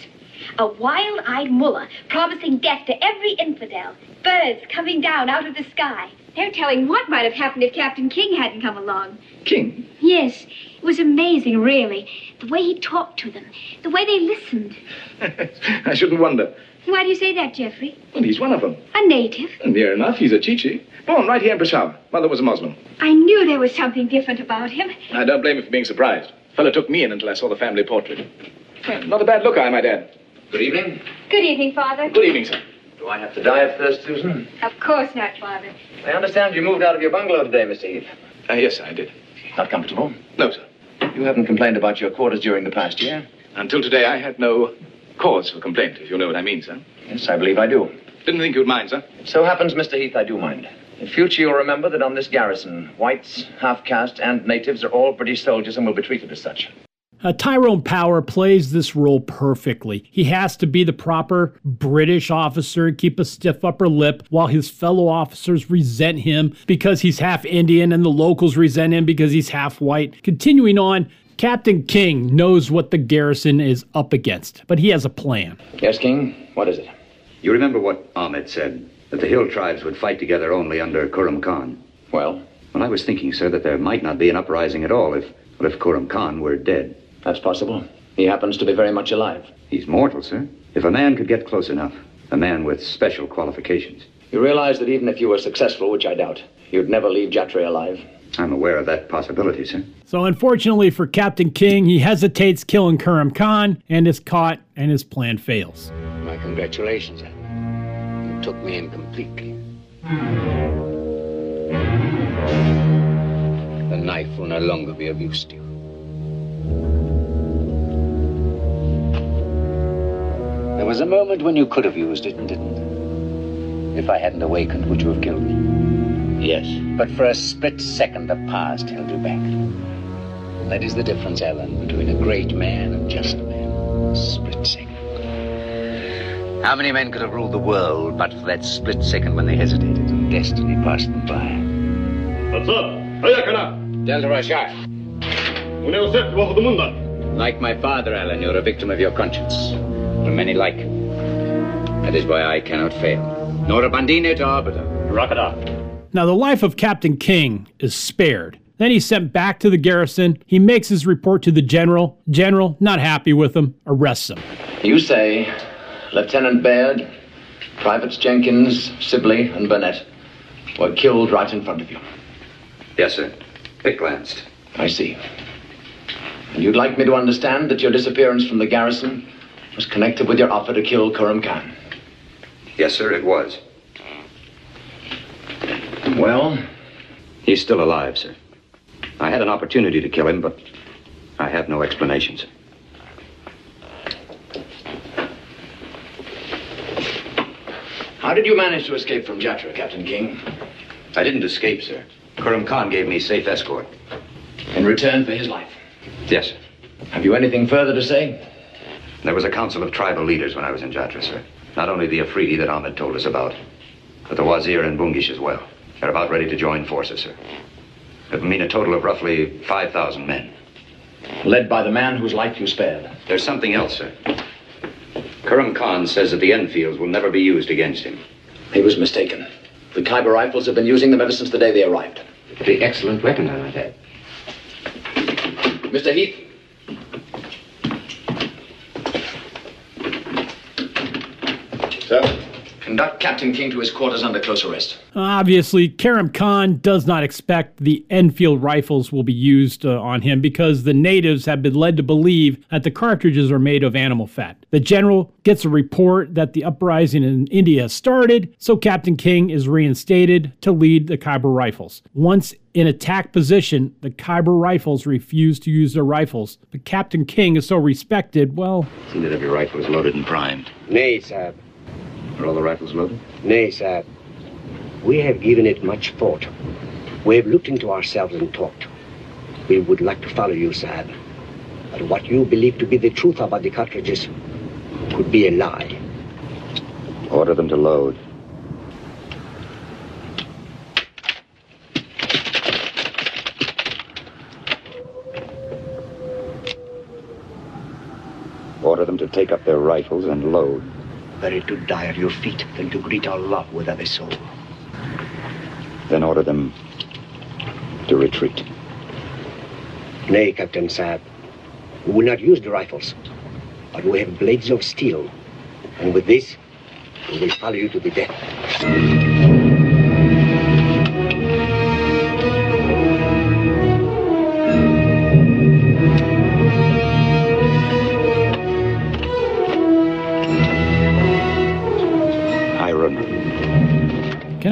A wild eyed mullah promising death to every infidel. Birds coming down out of the sky. They're telling what might have happened if Captain King hadn't come along. King? Yes, it was amazing, really. The way he talked to them, the way they listened. I shouldn't wonder. Why do you say that, Geoffrey? Well, he's one of them. A native? Near enough, he's a Chichi. Born right here in Peshawar. Mother was a Muslim. I knew there was something different about him. I don't blame you for being surprised. Fellow took me in until I saw the family portrait. Well, not a bad look, I might add. Good evening. Good evening, Father. Good evening, sir. Do I have to die of thirst, Susan? Of course not, Father. I understand you moved out of your bungalow today, Mr. Heath. Uh, yes, I did. Not comfortable? No, sir. You haven't complained about your quarters during the past year? Until today, I had no cause for complaint, if you know what I mean, sir. Yes, I believe I do. Didn't think you'd mind, sir. It so happens, Mr. Heath, I do mind. In future, you'll remember that on this garrison, whites, half caste, and natives are all British soldiers and will be treated as such. Uh, Tyrone Power plays this role perfectly. He has to be the proper British officer and keep a stiff upper lip while his fellow officers resent him because he's half Indian and the locals resent him because he's half white. Continuing on, Captain King knows what the garrison is up against, but he has a plan. Yes, King? What is it? You remember what Ahmed said? That the hill tribes would fight together only under Kurram Khan. Well? Well, I was thinking, sir, that there might not be an uprising at all if, well, if Kurram Khan were dead. That's possible. He happens to be very much alive. He's mortal, sir. If a man could get close enough, a man with special qualifications. You realize that even if you were successful, which I doubt, you'd never leave Jatre alive? I'm aware of that possibility, sir. So, unfortunately for Captain King, he hesitates killing Kurram Khan and is caught, and his plan fails. My congratulations. You took me in completely. The knife will no longer be of use to you. There was a moment when you could have used it and didn't. If I hadn't awakened, would you have killed me? Yes. But for a split second, the past held you back. That is the difference, Alan, between a great man and just a man. A split second. How many men could have ruled the world but for that split second when they hesitated and destiny passed them by? What's up? Ayakana! Delta Rashai. Like my father, Alan, you're a victim of your conscience. There are many like you. That is why I cannot fail. Nor a bandine to arbiter. Rakada. Now, the life of Captain King is spared. Then he's sent back to the garrison. He makes his report to the general. General, not happy with him, arrests him. You say Lieutenant Baird, Privates Jenkins, Sibley, and Burnett were killed right in front of you. Yes, sir. It glanced. I see. And you'd like me to understand that your disappearance from the garrison was connected with your offer to kill Kurram Khan? Yes, sir, it was. Well? He's still alive, sir. I had an opportunity to kill him, but I have no explanations. How did you manage to escape from Jatra, Captain King? I didn't escape, sir. Kurram Khan gave me safe escort. In return for his life? Yes, sir. Have you anything further to say? There was a council of tribal leaders when I was in Jatra, sir. Not only the Afridi that Ahmed told us about, but the Wazir and Bungish as well. They're about ready to join forces, sir. It would mean a total of roughly 5,000 men. Led by the man whose life you spared. There's something else, sir. Kurram Khan says that the Enfields will never be used against him. He was mistaken. The Khyber rifles have been using them ever since the day they arrived. The excellent weapon, I might add. Mr. Heath. Sir? Conduct Captain King to his quarters under close arrest. Obviously, Karam Khan does not expect the Enfield rifles will be used uh, on him because the natives have been led to believe that the cartridges are made of animal fat. The general gets a report that the uprising in India has started, so Captain King is reinstated to lead the Khyber rifles. Once in attack position, the Khyber rifles refuse to use their rifles, but Captain King is so respected, well. See that every rifle is loaded and primed. Nay, sir. Are all the rifles loaded? Nay, sir. We have given it much thought. We have looked into ourselves and talked. We would like to follow you, sir. But what you believe to be the truth about the cartridges could be a lie. Order them to load. Order them to take up their rifles and load. Better to die at your feet than to greet our love without a soul. Then order them to retreat. Nay, Captain Saab. We will not use the rifles. But we have blades of steel. And with this, we will follow you to the death.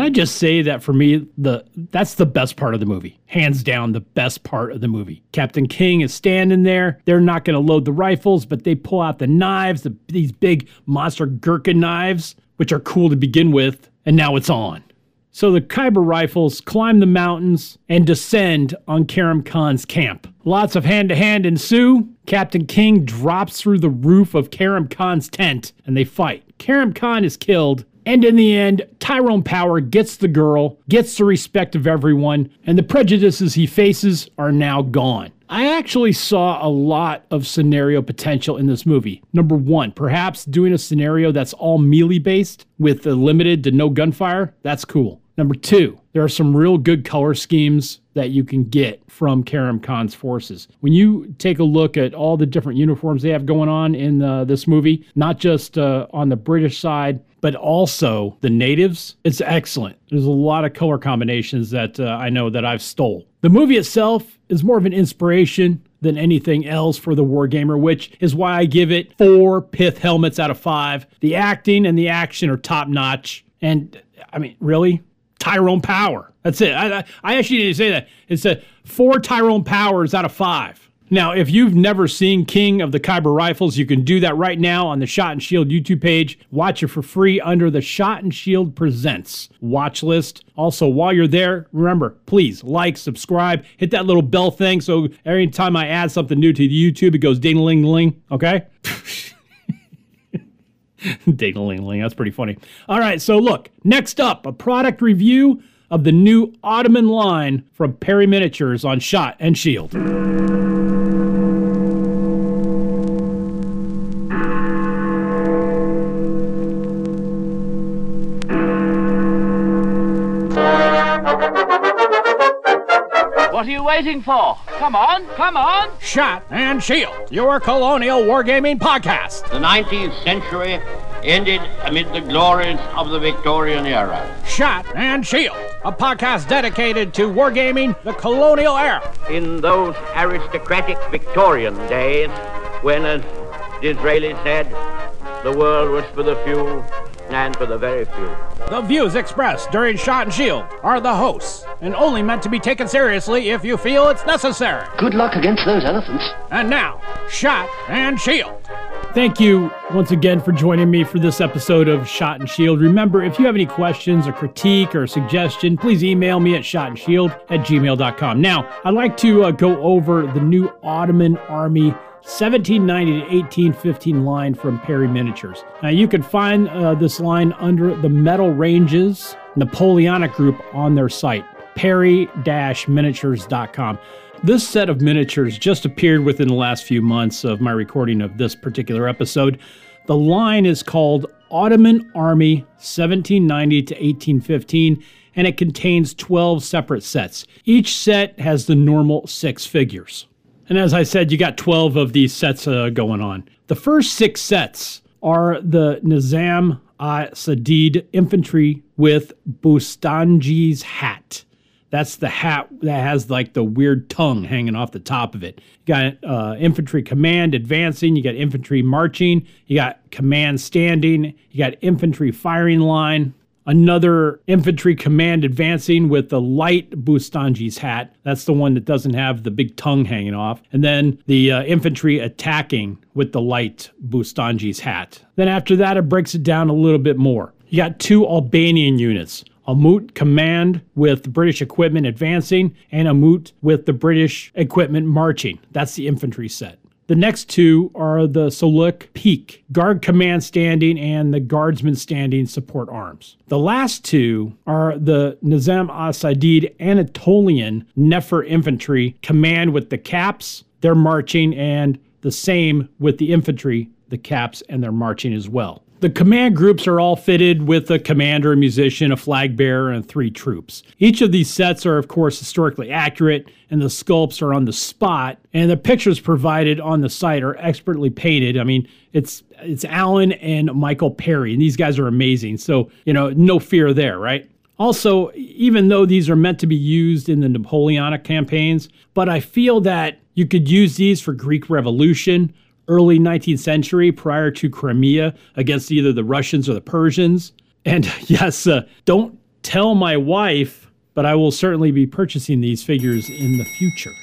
I just say that for me, the that's the best part of the movie, hands down, the best part of the movie. Captain King is standing there. They're not going to load the rifles, but they pull out the knives, the, these big monster gherkin knives, which are cool to begin with, and now it's on. So the Khyber rifles climb the mountains and descend on Karam Khan's camp. Lots of hand to hand ensue. Captain King drops through the roof of Karam Khan's tent and they fight. Karam Khan is killed, and in the end, Tyrone Power gets the girl, gets the respect of everyone, and the prejudices he faces are now gone. I actually saw a lot of scenario potential in this movie. Number one, perhaps doing a scenario that's all melee based with a limited to no gunfire. That's cool. Number two, there are some real good color schemes that you can get from Karam Khan's forces. When you take a look at all the different uniforms they have going on in uh, this movie, not just uh, on the British side, but also the natives, it's excellent. There's a lot of color combinations that uh, I know that I've stole. The movie itself is more of an inspiration than anything else for the Wargamer, which is why I give it four pith helmets out of five. The acting and the action are top notch. And I mean, really? Tyrone Power. That's it. I, I, I actually didn't say that. It's a four Tyrone Powers out of five. Now, if you've never seen King of the Khyber Rifles, you can do that right now on the Shot and Shield YouTube page. Watch it for free under the Shot and Shield Presents watch list. Also, while you're there, remember, please like, subscribe, hit that little bell thing so every time I add something new to YouTube, it goes ding ling ling, okay? ding ling ling, that's pretty funny. All right, so look, next up, a product review of the new Ottoman line from Perry Miniatures on Shot and Shield. Waiting for? Come on, come on! Shot and Shield, your colonial wargaming podcast. The 19th century ended amid the glories of the Victorian era. Shot and Shield, a podcast dedicated to wargaming the colonial era. In those aristocratic Victorian days, when, as Disraeli said, the world was for the few and for the very few. The views expressed during Shot and Shield are the hosts and only meant to be taken seriously if you feel it's necessary. Good luck against those elephants. And now, Shot and Shield. Thank you once again for joining me for this episode of Shot and Shield. Remember, if you have any questions or critique or suggestion, please email me at shotandshield at gmail.com. Now, I'd like to uh, go over the new Ottoman Army 1790 to 1815 line from Perry Miniatures. Now, you can find uh, this line under the Metal Ranges Napoleonic Group on their site, perry-miniatures.com. This set of miniatures just appeared within the last few months of my recording of this particular episode. The line is called Ottoman Army 1790 to 1815 and it contains 12 separate sets. Each set has the normal six figures. And as I said, you got 12 of these sets uh, going on. The first six sets are the Nizam Sadid infantry with Bustanji's hat. That's the hat that has like the weird tongue hanging off the top of it. You got uh, infantry command advancing, you got infantry marching, you got command standing, you got infantry firing line, another infantry command advancing with the light Bustanji's hat. That's the one that doesn't have the big tongue hanging off. And then the uh, infantry attacking with the light Bustanji's hat. Then after that, it breaks it down a little bit more. You got two Albanian units. Arnaut command with British equipment advancing, and Arnaut with the British equipment marching. That's the infantry set. The next two are the Soluk Peak, Guard Command Standing and the Guardsman Standing Support Arms. The last two are the Nizam Asadid Anatolian Nefer Infantry Command with the caps, they're marching, and the same with the infantry, the caps, and they're marching as well. The command groups are all fitted with a commander, a musician, a flag bearer, and three troops. Each of these sets are, of course, historically accurate, and the sculpts are on the spot, and the pictures provided on the site are expertly painted. I mean, it's it's Alan and Michael Perry, and these guys are amazing. So, you know, no fear there, right? Also, even though these are meant to be used in the Napoleonic campaigns, but I feel that you could use these for Greek Revolution, early 19th century prior to Crimea against either the Russians or the Persians. And yes, uh, don't tell my wife, but I will certainly be purchasing these figures in the future.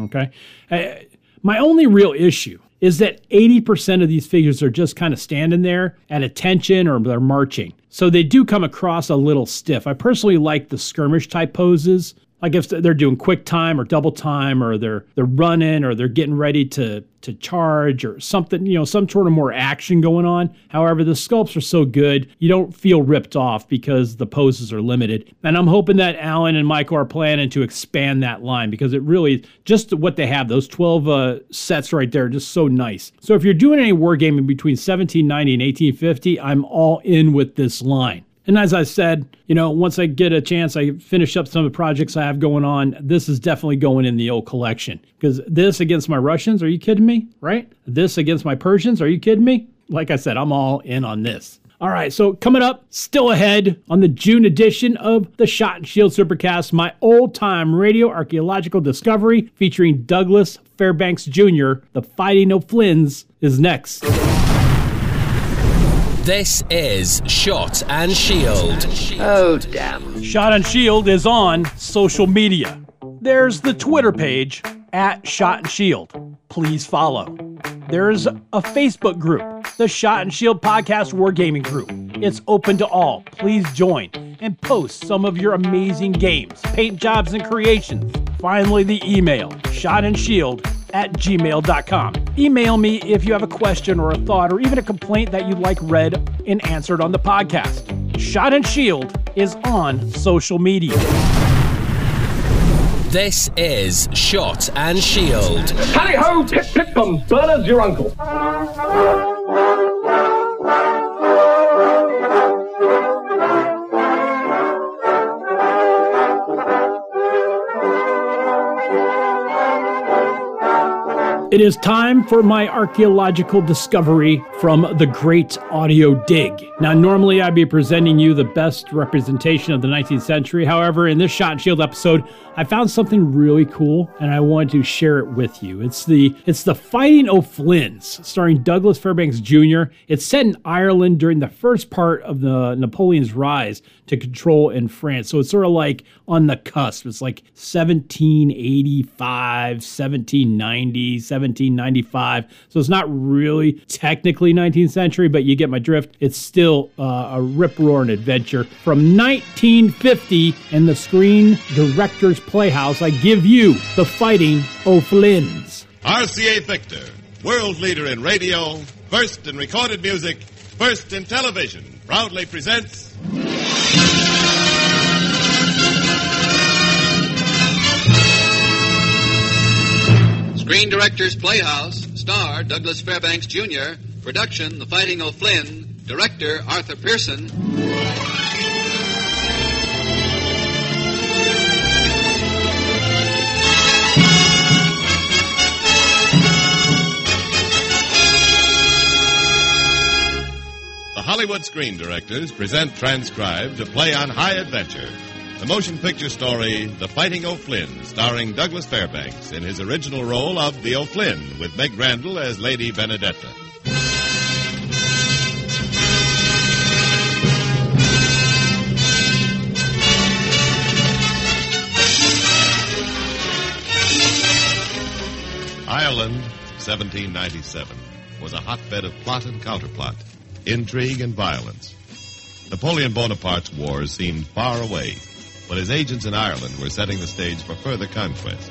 Okay. Uh, my only real issue is that 80% of these figures are just kind of standing there at attention or they're marching. So they do come across a little stiff. I personally like the skirmish type poses like if they're doing quick time or double time or they're they're running or they're getting ready to to charge or something you know some sort of more action going on. However the sculpts are so good you don't feel ripped off because the poses are limited. And i'm hoping that alan and michael are planning to expand that line because it really just what they have those 12 uh, sets right there just so nice. So if you're doing any wargaming between 1790 and 1850 i'm all in with this line and as I said, you know, once I get a chance, I finish up some of the projects I have going on. This is definitely going in the old collection because this against my Russians, are you kidding me? Right? This against my Persians, are you kidding me? Like I said, I'm all in on this. All right, so coming up, still ahead on the June edition of the Shot and Shield Supercast, my old time radio archaeological discovery featuring Douglas Fairbanks Jr., The Fighting O'Flynn's, is next. This is Shot and Shield. Oh, damn. Shot and Shield is on social media. There's the Twitter page at Shot and Shield. Please follow. There's a Facebook group, the Shot and Shield Podcast Wargaming Group. It's open to all. Please join and post some of your amazing games, paint jobs, and creations. Finally, the email, Shot and Shield at gmail.com. Email me if you have a question or a thought or even a complaint that you'd like read and answered on the podcast. Shot and Shield is on social media. This is Shot and Shield. Hally ho, pip pip bum, Bernard's your uncle. It is time for my archaeological discovery from the Great Audio Dig. Now, normally I'd be presenting you the best representation of the 19th century. However, in this Shot and Shield episode, I found something really cool and I wanted to share it with you. It's the it's the Fighting O'Flynn's, starring Douglas Fairbanks Jr. It's set in Ireland during the first part of the Napoleon's rise to control in France. So it's sort of like on the cusp. It's like 1785, 1790, 1795. So it's not really technically 19th century, but you get my drift. It's still uh, a rip roaring adventure from 1950 in the Screen Directors Playhouse. I give you the Fighting O'Flynn's. RCA Victor, world leader in radio, first in recorded music, first in television, proudly presents. Screen Directors Playhouse, star Douglas Fairbanks Jr., production The Fighting O'Flynn, director Arthur Pierson. The Hollywood Screen Directors present transcribed to play on high adventure. The motion picture story, The Fighting O'Flynn, starring Douglas Fairbanks in his original role of the O'Flynn, with Meg Randall as Lady Benedetta. Ireland, 1797, was a hotbed of plot and counterplot, intrigue and violence. Napoleon Bonaparte's wars seemed far away, but his agents in Ireland were setting the stage for further conquests.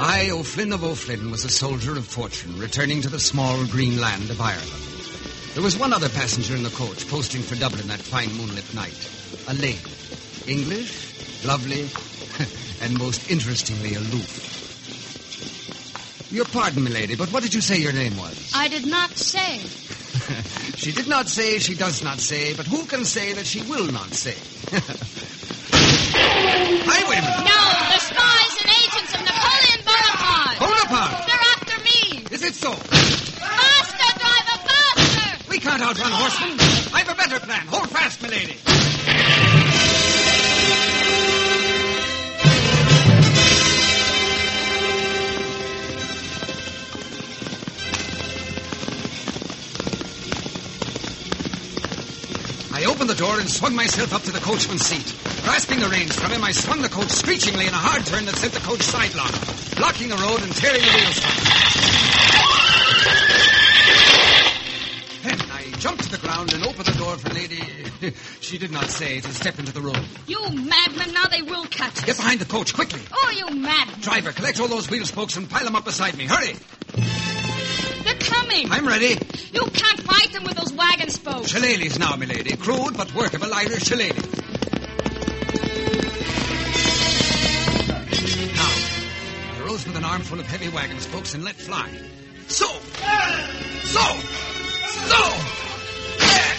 I, O'Flynn of O'Flynn, was a soldier of fortune, returning to the small green land of Ireland. There was one other passenger in the coach, posting for Dublin that fine moonlit night. A lady. English, lovely, and most interestingly aloof. Your pardon, milady, but what did you say your name was? I did not say. she did not say, she does not say, but who can say that she will not say? Highwayman! No, the spies and agents of Napoleon Bonaparte. Bonaparte! They're after me. Is it so? Faster, driver, faster! We can't outrun horsemen. I've a better plan. Hold fast, milady. I opened the door and swung myself up to the coachman's seat. Grasping the reins from him, I swung the coach screechingly in a hard turn that sent the coach sidelong, blocking the road and tearing the wheels from. Then I jumped to the ground and opened the door for Lady... she did not say to step into the room. You madman, now they will catch us. Get behind the coach, quickly. Oh, you madman. Driver, collect all those wheel spokes and pile them up beside me. Hurry! They're coming. I'm ready. You can't fight them with those wagon spokes. Shillelaghs now, milady. Crude, but workable Irish shillelagh. Now, I rose with an armful of heavy wagon spokes and let fly. So! So! So! There!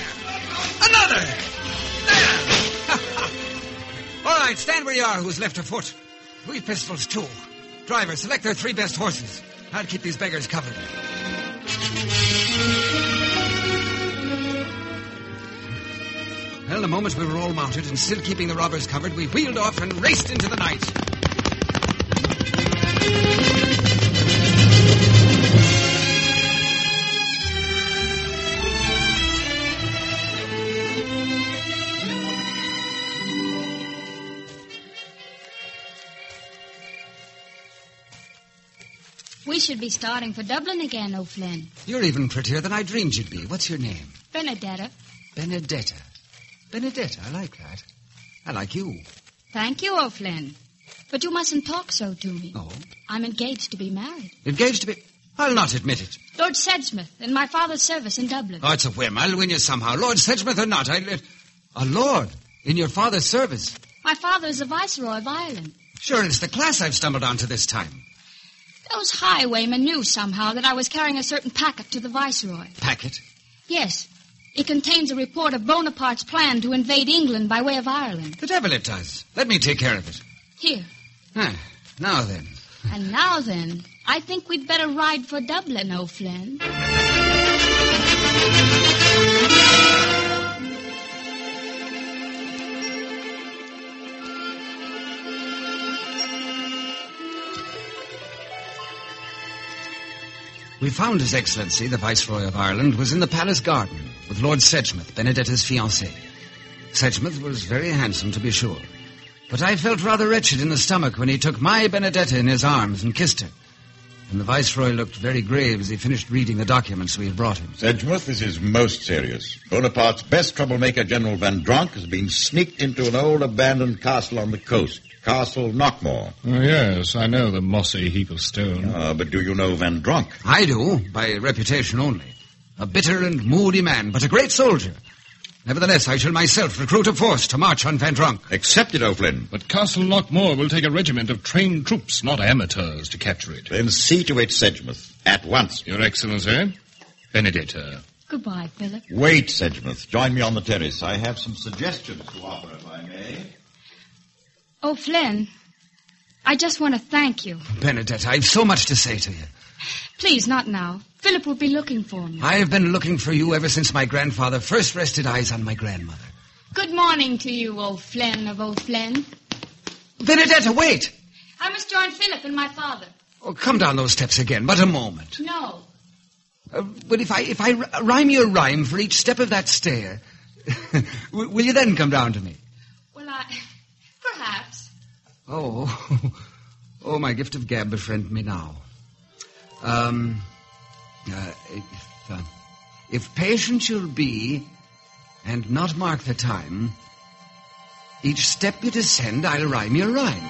Another! There! All right, stand where you are, who's left a foot. Three pistols, too. Driver, select their three best horses. I'll keep these beggars covered. Well, the moment we were all mounted and still keeping the robbers covered, we wheeled off and raced into the night. We should be starting for Dublin again, O'Flynn. You're even prettier than I dreamed you'd be. What's your name? Benedetta. Benedetta. Benedetta, I like that. I like you. Thank you, O'Flynn. But you mustn't talk so to me. Oh? I'm engaged to be married. Engaged to be. I'll not admit it. Lord Sedgemouth, in my father's service in Dublin. Oh, it's a whim. I'll win you somehow. Lord Sedgemouth or not, I'll. Uh, a lord in your father's service. My father is the Viceroy of Ireland. Sure, it's the class I've stumbled onto this time. Those highwaymen knew somehow that I was carrying a certain packet to the Viceroy. Packet? Yes. It contains a report of Bonaparte's plan to invade England by way of Ireland. The devil it does. Let me take care of it. Here. Ah, now then. And now then, I think we'd better ride for Dublin, O'Flynn. We found His Excellency, the Viceroy of Ireland, was in the palace garden with Lord Sedgemouth, Benedetta's fiancé. Sedgemouth was very handsome, to be sure. But I felt rather wretched in the stomach when he took my Benedetta in his arms and kissed her. And the Viceroy looked very grave as he finished reading the documents we had brought him. Sedgemouth, this is most serious. Bonaparte's best troublemaker, General Van Dronk, has been sneaked into an old abandoned castle on the coast. Castle Knockmore. Oh, yes, I know the mossy heap of stone. Ah, but do you know Van Dronk? I do, by reputation only. A bitter and moody man, but a great soldier. Nevertheless, I shall myself recruit a force to march on Van Dronk. Accepted, O'Flynn. But Castle Knockmore will take a regiment of trained troops, not amateurs, to capture it. Then see to it, Sedgemouth. At once. Your Excellency, Benedetta. Goodbye, Philip. Wait, Sedgemouth. Join me on the terrace. I have some suggestions to offer, if I may. O'Flynn, I just want to thank you. Benedetta, I've so much to say to you. Please, not now. Philip will be looking for me. I have been looking for you ever since my grandfather first rested eyes on my grandmother. Good morning to you, old Flynn of old Flynn. Benedetta, wait! I must join Philip and my father. Oh, come down those steps again, but a moment. No. Uh, but if I if I r- rhyme you a rhyme for each step of that stair, will will you then come down to me? Well, I. Perhaps. Oh, oh, my gift of gab befriend me now. Um, uh, if, uh, if patient you'll be, and not mark the time, each step you descend, I'll rhyme your rhyme.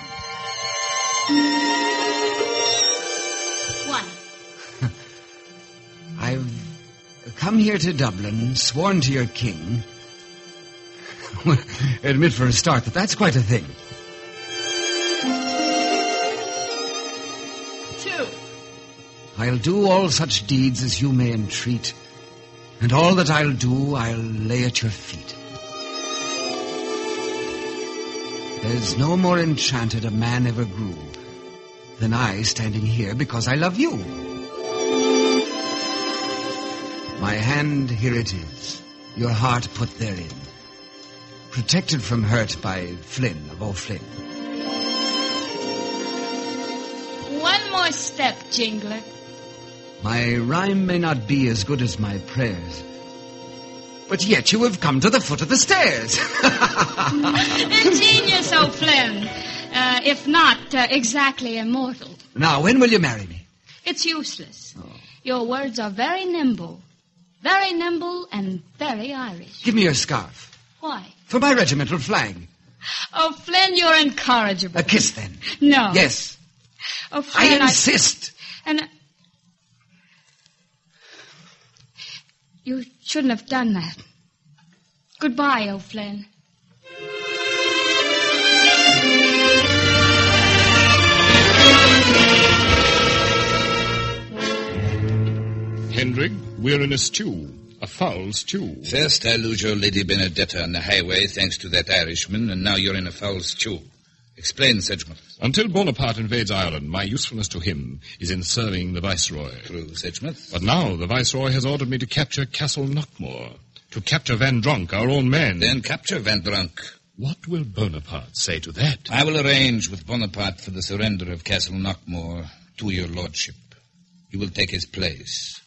One. I've come here to Dublin, sworn to your king. Admit for a start that that's quite a thing. I'll do all such deeds as you may entreat, and all that I'll do I'll lay at your feet. There's no more enchanted a man ever grew than I standing here because I love you. My hand, here it is, your heart put therein, protected from hurt by Flynn of O'Flynn. One more step, Jingler. My rhyme may not be as good as my prayers, but yet you have come to the foot of the stairs. Ingenious, old Flynn. Uh, if not uh, exactly immortal. now, when will you marry me? It's useless. Your words are very nimble. Very nimble and very Irish. Give me your scarf. Why? For my regimental flag. Oh, Flynn, you're incorrigible. A kiss, then. No. Yes. Oh, I Flynn, insist. And. You shouldn't have done that. Goodbye, O'Flynn. Hendrik, we're in a stew. A foul stew. First, I lose your Lady Benedetta on the highway thanks to that Irishman, and now you're in a foul stew. Explain, Sedgmouth. Until Bonaparte invades Ireland, my usefulness to him is in serving the Viceroy. True, Sedgmouth. But now the Viceroy has ordered me to capture Castle Knockmore. To capture Van Dronk, our own man. Then capture Van Dronk. What will Bonaparte say to that? I will arrange with Bonaparte for the surrender of Castle Knockmore to your lordship. You will take his place.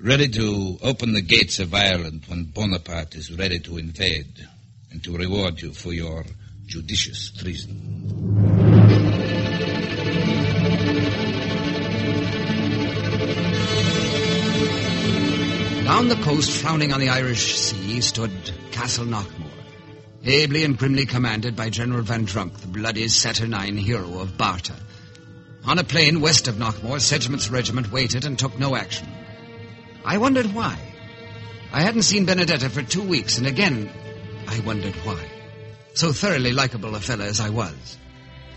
Ready to open the gates of Ireland when Bonaparte is ready to invade, and to reward you for your judicious treason. Down the coast, frowning on the Irish Sea, stood Castle Knockmore, ably and grimly commanded by General Van Dronk, the bloody Saturnine hero of Barta. On a plain west of Knockmore, Sedgmouth's regiment waited and took no action. I wondered why. I hadn't seen Benedetta for two weeks, and again, I wondered why. So thoroughly likable a fellow as I was.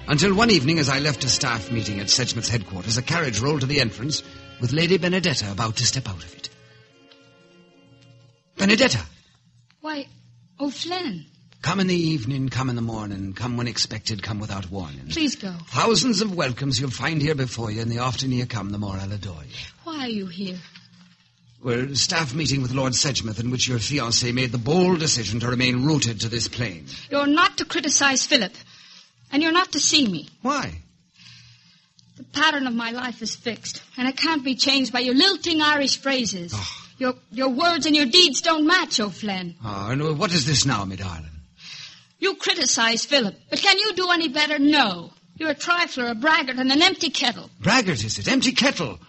Until one evening, as I left a staff meeting at Sedgmouth's headquarters, a carriage rolled to the entrance with Lady Benedetta about to step out of it. Benedetta, Why, oh, O'Flynn, come in the evening, come in the morning, come when expected, come without warning. please go. Thousands of welcomes you'll find here before you, and the oftener you come, the more I'll adore you. Why are you here? We're a staff meeting with Lord Sedgmouth in which your fiancé made the bold decision to remain rooted to this plane. You're not to criticize Philip. And you're not to see me. Why? The pattern of my life is fixed, and it can't be changed by your lilting Irish phrases. Your, your words and your deeds don't match, O'Flynn. Ah, and what is this now, me darling? You criticize Philip, but can you do any better? No. You're a trifler, a braggart, and an empty kettle. Braggart, is it? Empty kettle.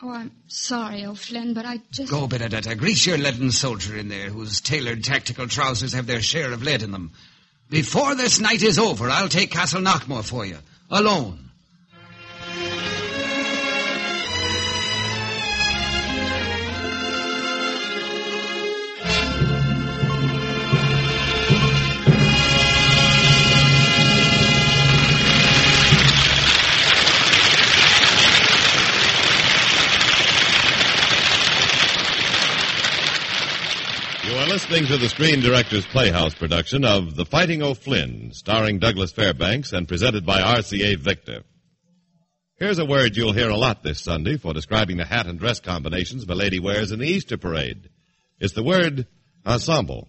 Oh, I'm sorry, O'Flynn, but I just. Go, Benedetta. Grease your leaden soldier in there, whose tailored tactical trousers have their share of lead in them. Before this night is over, I'll take Castle Knockmore for you. Alone. Listening to the Screen Directors Playhouse production of The Fighting O'Flynn, starring Douglas Fairbanks and presented by RCA Victor. Here's a word you'll hear a lot this Sunday for describing the hat and dress combinations my lady wears in the Easter parade. It's the word ensemble.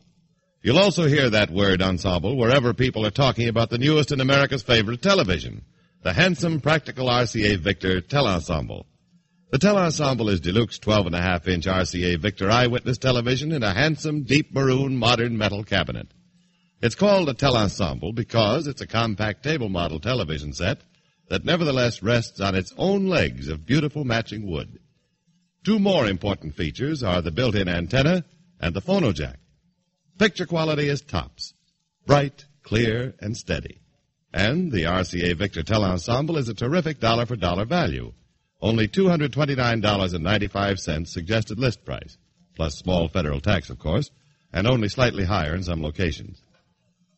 You'll also hear that word ensemble wherever people are talking about the newest in America's favorite television, the handsome, practical RCA Victor Telensemble. The Telensemble is Deluxe 12.5 inch RCA Victor Eyewitness television in a handsome, deep maroon, modern metal cabinet. It's called a Telensemble because it's a compact table model television set that nevertheless rests on its own legs of beautiful matching wood. Two more important features are the built-in antenna and the phono jack. Picture quality is tops. Bright, clear, and steady. And the RCA Victor Telensemble is a terrific dollar for dollar value. Only $229.95 suggested list price, plus small federal tax, of course, and only slightly higher in some locations.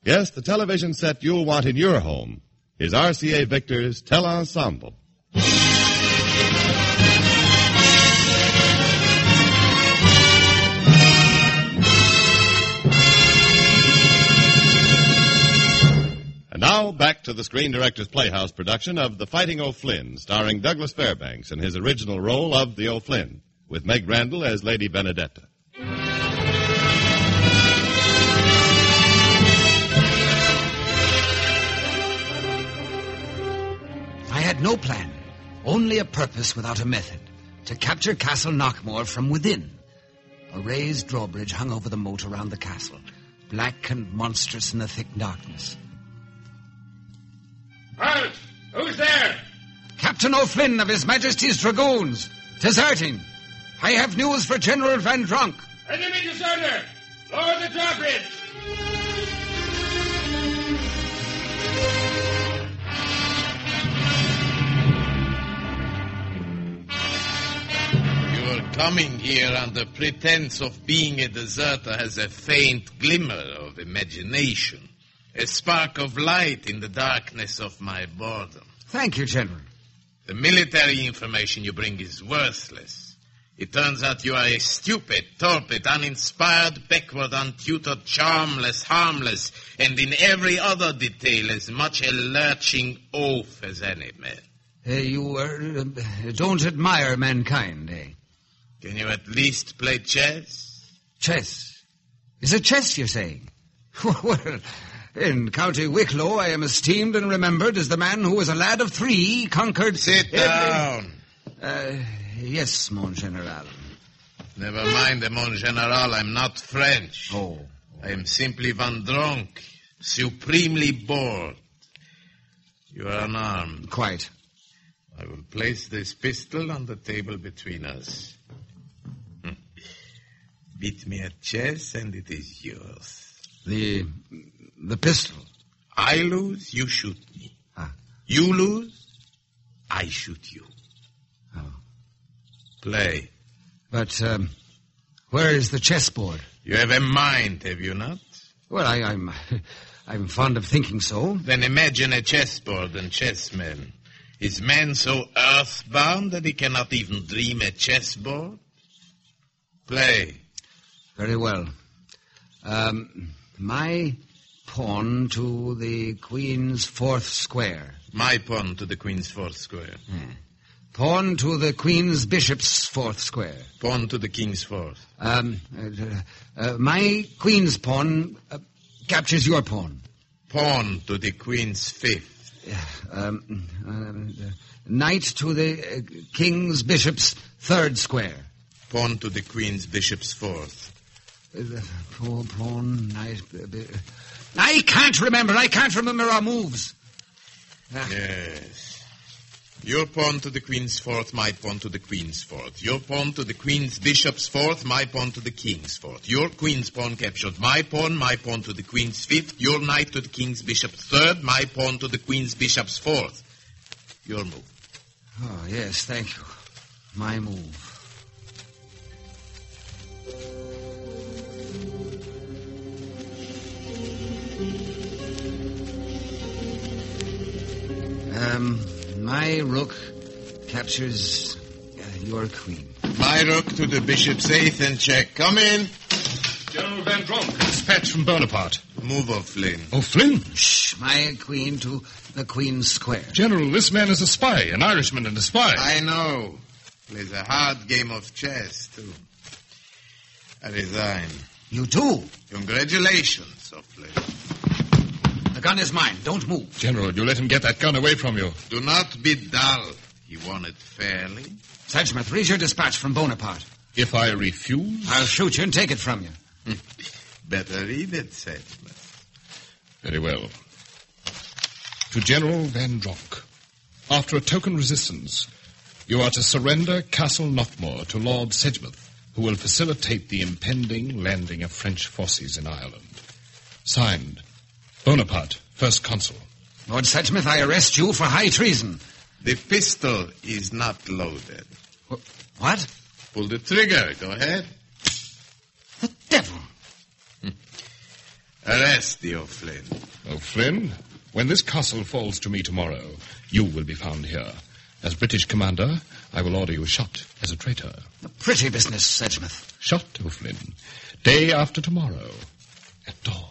Yes, the television set you'll want in your home is RCA Victor's Telensemble. And now back to the Screen Directors Playhouse production of The Fighting O'Flynn, starring Douglas Fairbanks in his original role of the O'Flynn, with Meg Randall as Lady Benedetta. I had no plan, only a purpose without a method to capture Castle Knockmore from within. A raised drawbridge hung over the moat around the castle, black and monstrous in the thick darkness. Halt! Who's there? Captain O'Flynn of His Majesty's Dragoons, deserting. I have news for General Van Dronk. Enemy deserter! Lower the drawbridge! Your coming here under pretense of being a deserter has a faint glimmer of imagination, a spark of light in the darkness of my boredom. Thank you, General. The military information you bring is worthless. It turns out you are a stupid, torpid, uninspired, backward, untutored, charmless, harmless, and in every other detail as much a lurching oaf as any man. Uh, you uh, don't admire mankind, eh? Can you at least play chess? Chess? Is it chess, you're saying? well, in County Wicklow, I am esteemed and remembered as the man who, as a lad of three, conquered... Sit every- down. Uh, yes, mon general. Never mind Mon General, I'm not French. Oh. I am simply Van Dronk, supremely bored. You are unarmed. Quite. I will place this pistol on the table between us. Hmm. Beat me at chess and it is yours. The... the pistol. I lose, you shoot me. Ah. You lose, I shoot you. Oh. Play. But, um, where is the chessboard? You have a mind, have you not? Well, I, I'm... I'm fond of thinking so. Then imagine a chessboard and chessmen. Is man so earthbound that he cannot even dream a chessboard? Play. Very well. Um, my pawn to the queen's fourth square. My pawn to the queen's fourth square. Pawn to the queen's bishop's fourth square. Pawn to the king's fourth. Um, uh, uh, my queen's pawn uh, captures your pawn. Pawn to the queen's fifth. Um, uh, knight to the uh, king's bishop's third square. Pawn to the queen's bishop's fourth. Uh, pawn, pawn, knight. I can't remember. I can't remember our moves. Ah. Yes. Your pawn to the queen's fourth, my pawn to the queen's fourth. Your pawn to the queen's bishop's fourth, my pawn to the king's fourth. Your queen's pawn captured my pawn, my pawn to the queen's fifth. Your knight to the king's bishop's third, my pawn to the queen's bishop's fourth. Your move. Oh, yes, thank you. My move. Um, my rook captures uh, your queen. My rook to the bishop's eighth and check. Come in. General Van Dronk, dispatch from Bonaparte. Move, O'Flynn. O'Flynn? Shh, my queen to the Queen's Square. General, this man is a spy, an Irishman and a spy. I know. Plays a hard game of chess, too. I resign. You too? Congratulations, O'Flynn. The gun is mine. Don't move. General, you let him get that gun away from you. Do not be dull. He won it fairly. Sedgmouth, read your dispatch from Bonaparte. If I refuse? I'll shoot you and take it from you. Better read it, Sedgmouth. Very well. To General Van Dronk. After a token resistance, you are to surrender Castle Knockmore to Lord Sedgmouth, who will facilitate the impending landing of French forces in Ireland. Signed, Bonaparte, First Consul. Lord Sedgmouth, I arrest you for high treason. The pistol is not loaded. What? Pull the trigger. Go ahead. The devil. Hmm. Arrest the O'Flynn. O'Flynn, when this castle falls to me tomorrow, you will be found here. As British commander, I will order you shot as a traitor. A pretty business, Sedgmouth. Shot, O'Flynn. Day after tomorrow, at dawn.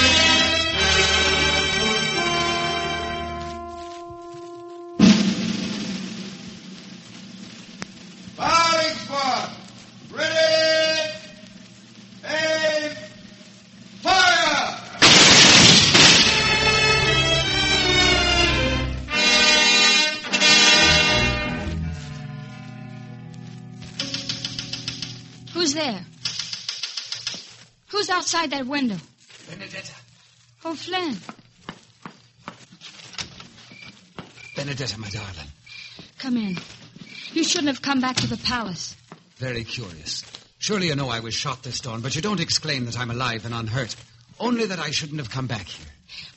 outside that window? Benedetta. Oh, Flynn. Benedetta, my darling. Come in. You shouldn't have come back to the palace. Very curious. Surely you know I was shot this dawn, but you don't exclaim that I'm alive and unhurt. Only that I shouldn't have come back here.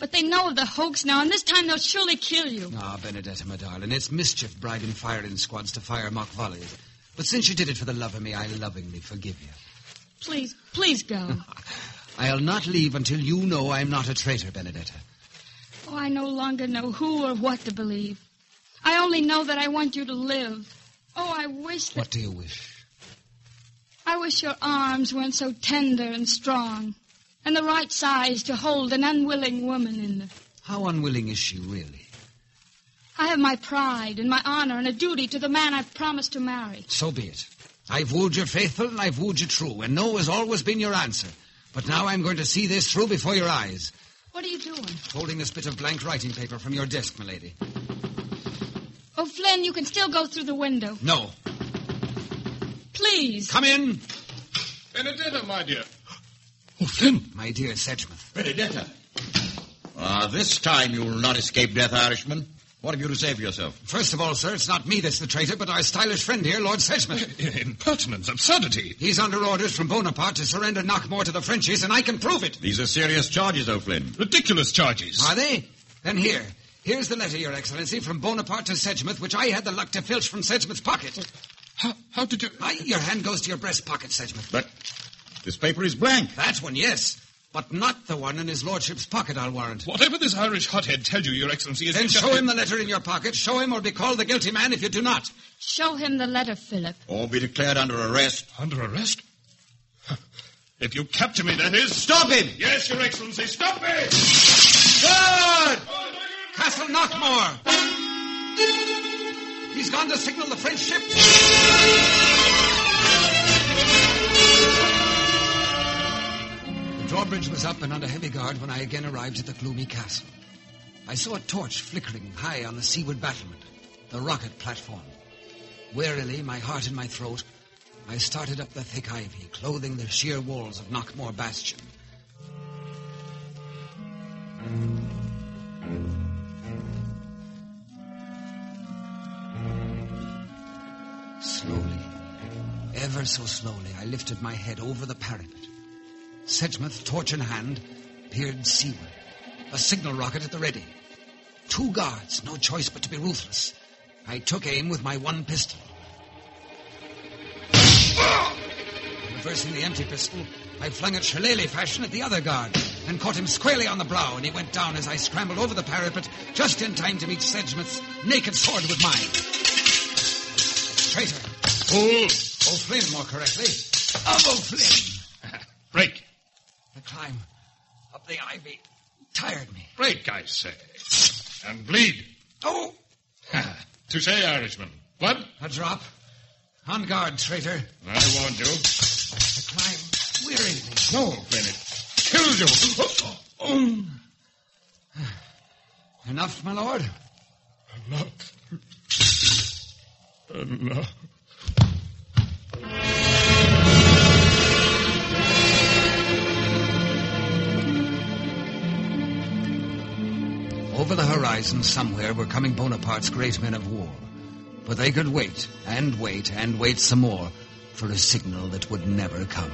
But they know of the hoax now, and this time they'll surely kill you. Ah, Benedetta, my darling, it's mischief bribing firing squads to fire mock volleys. But since you did it for the love of me, I lovingly forgive you. Please, please go. I'll not leave until you know I'm not a traitor, Benedetta. Oh, I no longer know who or what to believe. I only know that I want you to live. Oh, I wish that. What do you wish? I wish your arms weren't so tender and strong, and the right size to hold an unwilling woman in them. How unwilling is she, really? I have my pride and my honor and a duty to the man I've promised to marry. So be it. I've wooed you faithful and I've wooed you true, and no has always been your answer. But now I'm going to see this through before your eyes. What are you doing? Holding this bit of blank writing paper from your desk, milady. Oh, Flynn, you can still go through the window. No. Please. Come in. Benedetta, my dear. Oh, Flynn. My dear Sedgmouth. Benedetta. Ah, this time you'll not escape death, Irishman. What have you to say for yourself? First of all, sir, it's not me that's the traitor, but our stylish friend here, Lord Sedgmouth. Impertinence, absurdity. He's under orders from Bonaparte to surrender Knockmore to the Frenchies, and I can prove it. These are serious charges, O'Flynn. Ridiculous charges. Are they? Then here. Here's the letter, Your Excellency, from Bonaparte to Sedgmouth, which I had the luck to filch from Sedgmouth's pocket. How, how did you... Aye, your hand goes to your breast pocket, Sedgmouth. But this paper is blank. That one, yes. But not the one in his lordship's pocket, I'll warrant. Whatever this Irish hothead tells you, Your Excellency, is... Then show him the letter in your pocket. Show him or be called the guilty man if you do not. Show him the letter, Philip. Or be declared under arrest. Under arrest? If you capture me, that is... Stop him! Yes, Your Excellency, stop me! Good! Castle Knockmore! He's gone to signal the French ship. Drawbridge was up and under heavy guard when I again arrived at the gloomy castle. I saw a torch flickering high on the seaward battlement, the rocket platform. Warily, my heart in my throat, I started up the thick ivy, clothing the sheer walls of Knockmore Bastion. Slowly, ever so slowly, I lifted my head over the parapet. Sedgmouth, torch in hand, peered seaward. A signal rocket at the ready. Two guards, no choice but to be ruthless. I took aim with my one pistol. Reversing the empty pistol, I flung it shillelagh fashion at the other guard and caught him squarely on the brow, and he went down as I scrambled over the parapet just in time to meet Sedgmouth's naked sword with mine. Traitor. Fool. O'Flynn, more correctly. of O'Flynn. Break. The climb up the ivy tired me. Break, I say. And bleed. Oh! to say, Irishman. What? A drop. On guard, traitor. I warned you. The climb wearied me. No, it kills you. Oh. Enough, my lord? Enough. Enough. Over the horizon somewhere were coming Bonaparte's great men of war. But they could wait, and wait, and wait some more for a signal that would never come.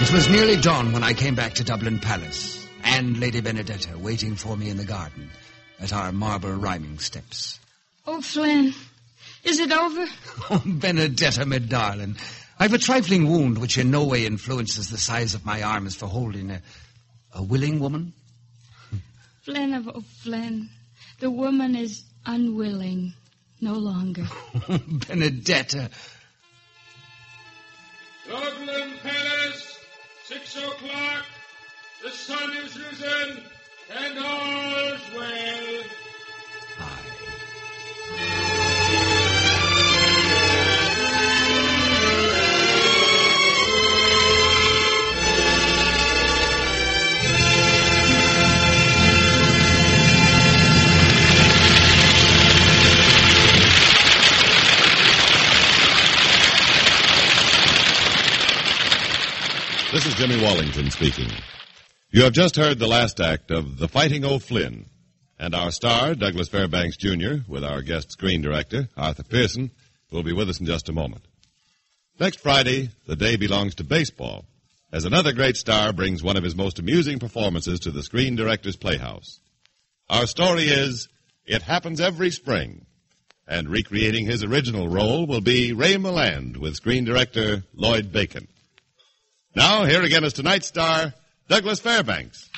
It was nearly dawn when I came back to Dublin Palace, and Lady Benedetta waiting for me in the garden at our marble rhyming steps. Oh, Flynn, is it over? Oh, Benedetta, my darling. I've a trifling wound which in no way influences the size of my arms for holding a, a willing woman. Flynn of oh, O'Flynn, the woman is unwilling no longer. Oh, Benedetta. Dublin Palace, six o'clock. The sun is risen, and all's well. This is Jimmy Wallington speaking. You have just heard the last act of The Fighting O'Flynn, and our star, Douglas Fairbanks Jr., with our guest screen director, Arthur Pierson, will be with us in just a moment. Next Friday, the day belongs to baseball, as another great star brings one of his most amusing performances to the Screen Director's Playhouse. Our story is It Happens Every Spring, and recreating his original role will be Ray Milland with screen director Lloyd Bacon. Now, here again is tonight's star, Douglas Fairbanks.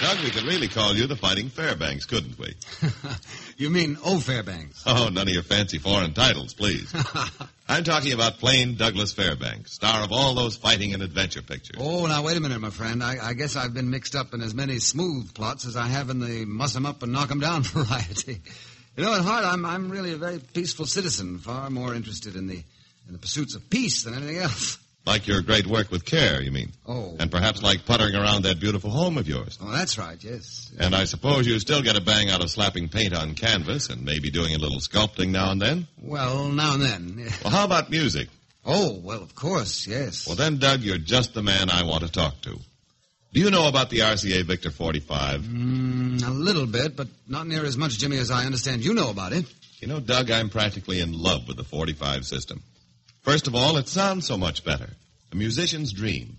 Doug, we could really call you the Fighting Fairbanks, couldn't we? You mean O Fairbanks? Oh, none of your fancy foreign titles, please. I'm talking about plain Douglas Fairbanks, star of all those fighting and adventure pictures. Oh, now wait a minute, my friend. I, I guess I've been mixed up in as many smooth plots as I have in the muss 'em up and knock 'em down variety. You know, at heart, I'm I'm really a very peaceful citizen, far more interested in the in the pursuits of peace than anything else. Like your great work with care, you mean? Oh. And perhaps like puttering around that beautiful home of yours. Oh, that's right. Yes. And I suppose you still get a bang out of slapping paint on canvas and maybe doing a little sculpting now and then? Well, now and then. Well, how about music? Oh, well, of course, yes. Well, then, Doug, you're just the man I want to talk to. Do you know about the RCA Victor 45? Mm, a little bit, but not near as much, Jimmy, as I understand you know about it. You know, Doug, I'm practically in love with the 45 system. First of all, it sounds so much better. A musician's dream.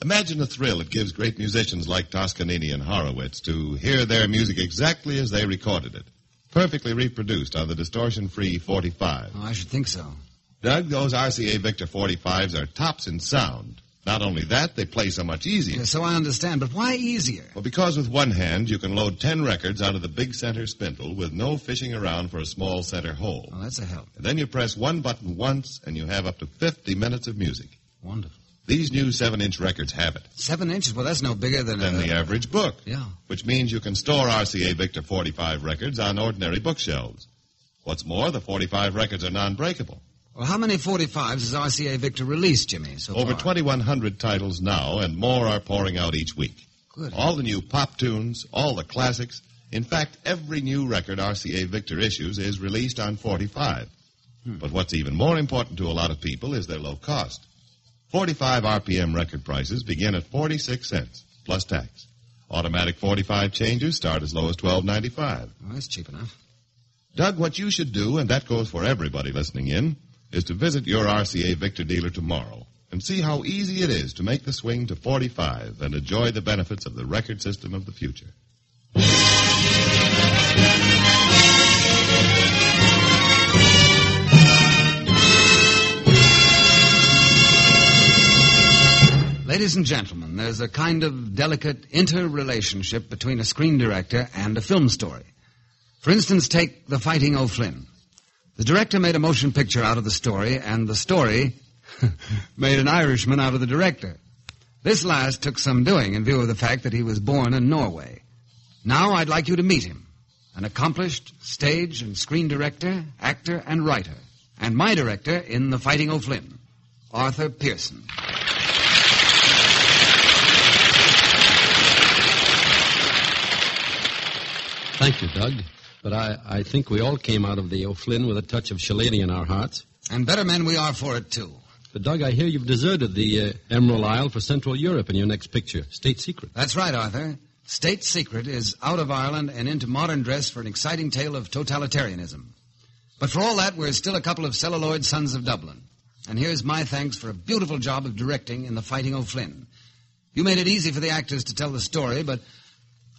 Imagine the thrill it gives great musicians like Toscanini and Horowitz to hear their music exactly as they recorded it. Perfectly reproduced on the distortion-free 45. Oh, I should think so. Doug, those RCA Victor 45s are tops in sound. Not only that, they play so much easier. Yeah, so I understand, but why easier? Well, because with one hand you can load 10 records out of the big center spindle with no fishing around for a small center hole. Oh, that's a help. And then you press one button once and you have up to 50 minutes of music. Wonderful. These new 7-inch records have it. Seven inches? Well, that's no bigger than, Than a, the average book. Yeah. Which means you can store RCA Victor 45 records on ordinary bookshelves. What's more, the 45 records are non-breakable. Well, how many 45s has RCA Victor released, Jimmy, so Over 2,100 titles now, and more are pouring out each week. Good. All the new pop tunes, all the classics. In fact, every new record RCA Victor issues is released on 45. Hmm. But what's even more important to a lot of people is their low cost. 45 RPM record prices begin at 46 cents, plus tax. Automatic 45 changes start as low as 12.95. Oh, that's cheap enough. Doug, what you should do, and that goes for everybody listening in, is to visit your RCA Victor dealer tomorrow and see how easy it is to make the swing to 45 and enjoy the benefits of the record system of the future. Ladies and gentlemen, there's a kind of delicate interrelationship between a screen director and a film story. For instance, take The Fighting O'Flynn. The director made a motion picture out of the story, and the story made an Irishman out of the director. This last took some doing in view of the fact that he was born in Norway. Now I'd like you to meet him. An accomplished stage and screen director, actor, and writer. And my director in The Fighting O'Flynn, Arthur Pierson. Thank you, Doug. But I, I think we all came out of the O'Flynn with a touch of Shillelagh in our hearts. And better men we are for it, too. But, Doug, I hear you've deserted the uh, Emerald Isle for Central Europe in your next picture. State Secret. That's right, Arthur. State Secret is out of Ireland and into modern dress for an exciting tale of totalitarianism. But for all that, we're still a couple of celluloid sons of Dublin. And here's my thanks for a beautiful job of directing in The Fighting O'Flynn. You made it easy for the actors to tell the story, but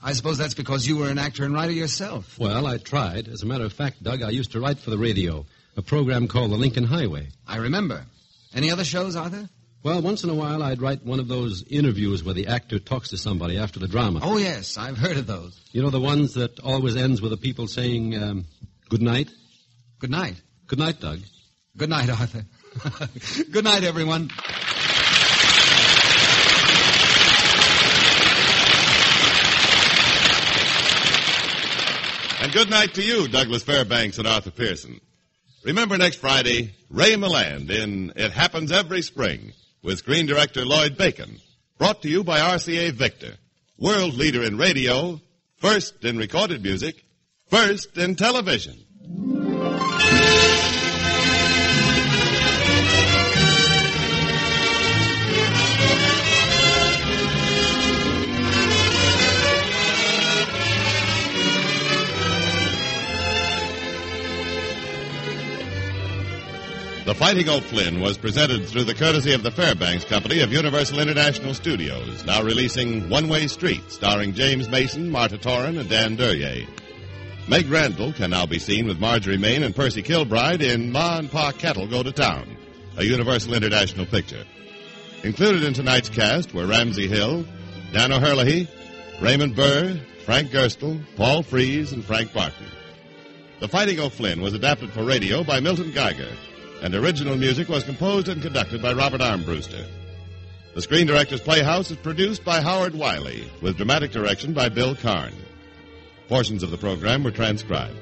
I suppose that's because you were an actor and writer yourself. Well, I tried. As a matter of fact, Doug, I used to write for the radio, a program called The Lincoln Highway. I remember. Any other shows, Arthur? Well, once in a while, I'd write one of those interviews where the actor talks to somebody after the drama. Oh, yes, I've heard of those. You know, the ones that always ends with the people saying, um, good night? Good night. Good night, Doug. Good night, Arthur. good night, everyone. And good night to you, Douglas Fairbanks and Arthur Pierson. Remember next Friday, Ray Milland in It Happens Every Spring with screen director Lloyd Bacon. Brought to you by RCA Victor, world leader in radio, first in recorded music, first in television. The Fighting O'Flynn was presented through the courtesy of the Fairbanks Company of Universal International Studios, now releasing One Way Street, starring James Mason, Marta Toren, and Dan Duryea. Meg Randall can now be seen with Marjorie Main and Percy Kilbride in Ma and Pa Kettle Go to Town, a Universal International picture. Included in tonight's cast were Ramsey Hill, Dan O'Herlihy, Raymond Burr, Frank Gerstle, Paul Frees, and Frank Barton. The Fighting O'Flynn was adapted for radio by Milton Geiger and original music was composed and conducted by Robert Armbruster. The Screen Directors Playhouse is produced by Howard Wiley, with dramatic direction by Bill Karn. Portions of the program were transcribed.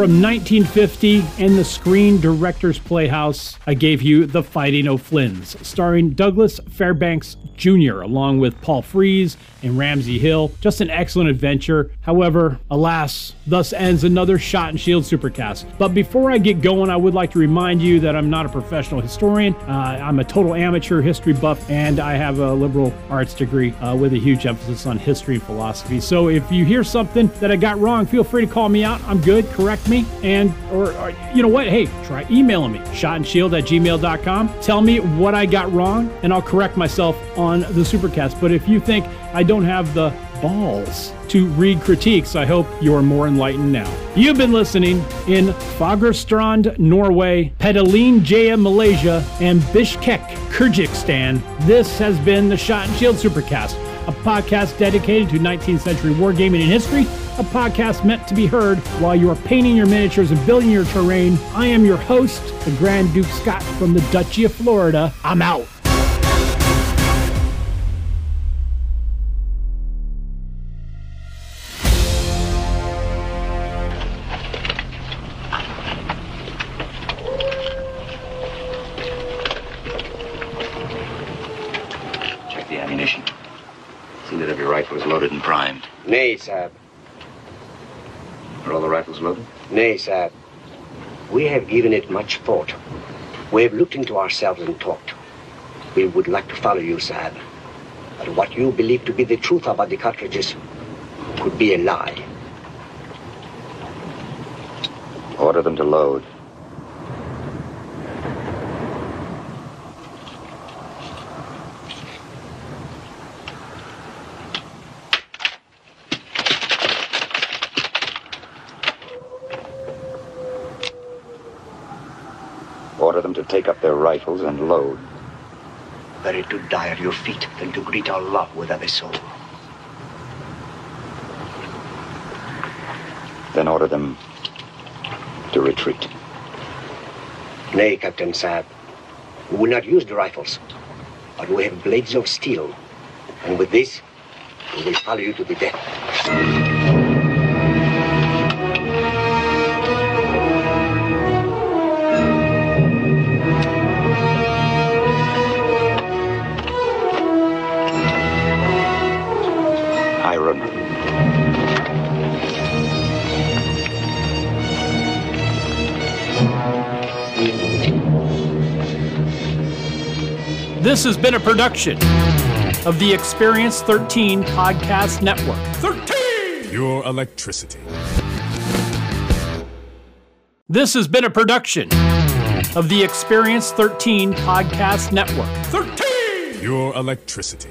From 1950 and the Screen Directors Playhouse, I gave you The Fighting O'Flynns, starring Douglas Fairbanks Jr., along with Paul Frees and Ramsey Hill. Just an excellent adventure. However, alas, thus ends another Shot and Shield Supercast. But before I get going, I would like to remind you that I'm not a professional historian. Uh, I'm a total amateur history buff, and I have a liberal arts degree uh, with a huge emphasis on history and philosophy. So if you hear something that I got wrong, feel free to call me out. I'm good. Correct me. And, or, or you know what? Hey, try emailing me, shotandshield at gmail.com. Tell me what I got wrong, and I'll correct myself on the Supercast. But if you think I don't have the balls to read critiques, I hope you're more enlightened now. You've been listening in Fagerstrand, Norway, Petaling Jaya, Malaysia, and Bishkek, Kyrgyzstan. This has been the Shot and Shield Supercast, a podcast dedicated to 19th century wargaming and history, a podcast meant to be heard while you are painting your miniatures and building your terrain. I am your host, the Grand Duke Scott from the Duchy of Florida. I'm out. Nay, Sab. Are all the rifles loaded? Nay, Sab. We have given it much thought. We have looked into ourselves and talked. We would like to follow you, Sab. But what you believe to be the truth about the cartridges could be a lie. Order them to load. Take up their rifles and load. Better to die at your feet than to greet our love without a soul. Then order them to retreat. Nay, Captain Saab. We will not use the rifles. But we have blades of steel. And with this, we will follow you to the death. This has been a production of the Experience 13 Podcast Network. 13! Your electricity. This has been a production of the Experience 13 Podcast Network. 13! Your electricity.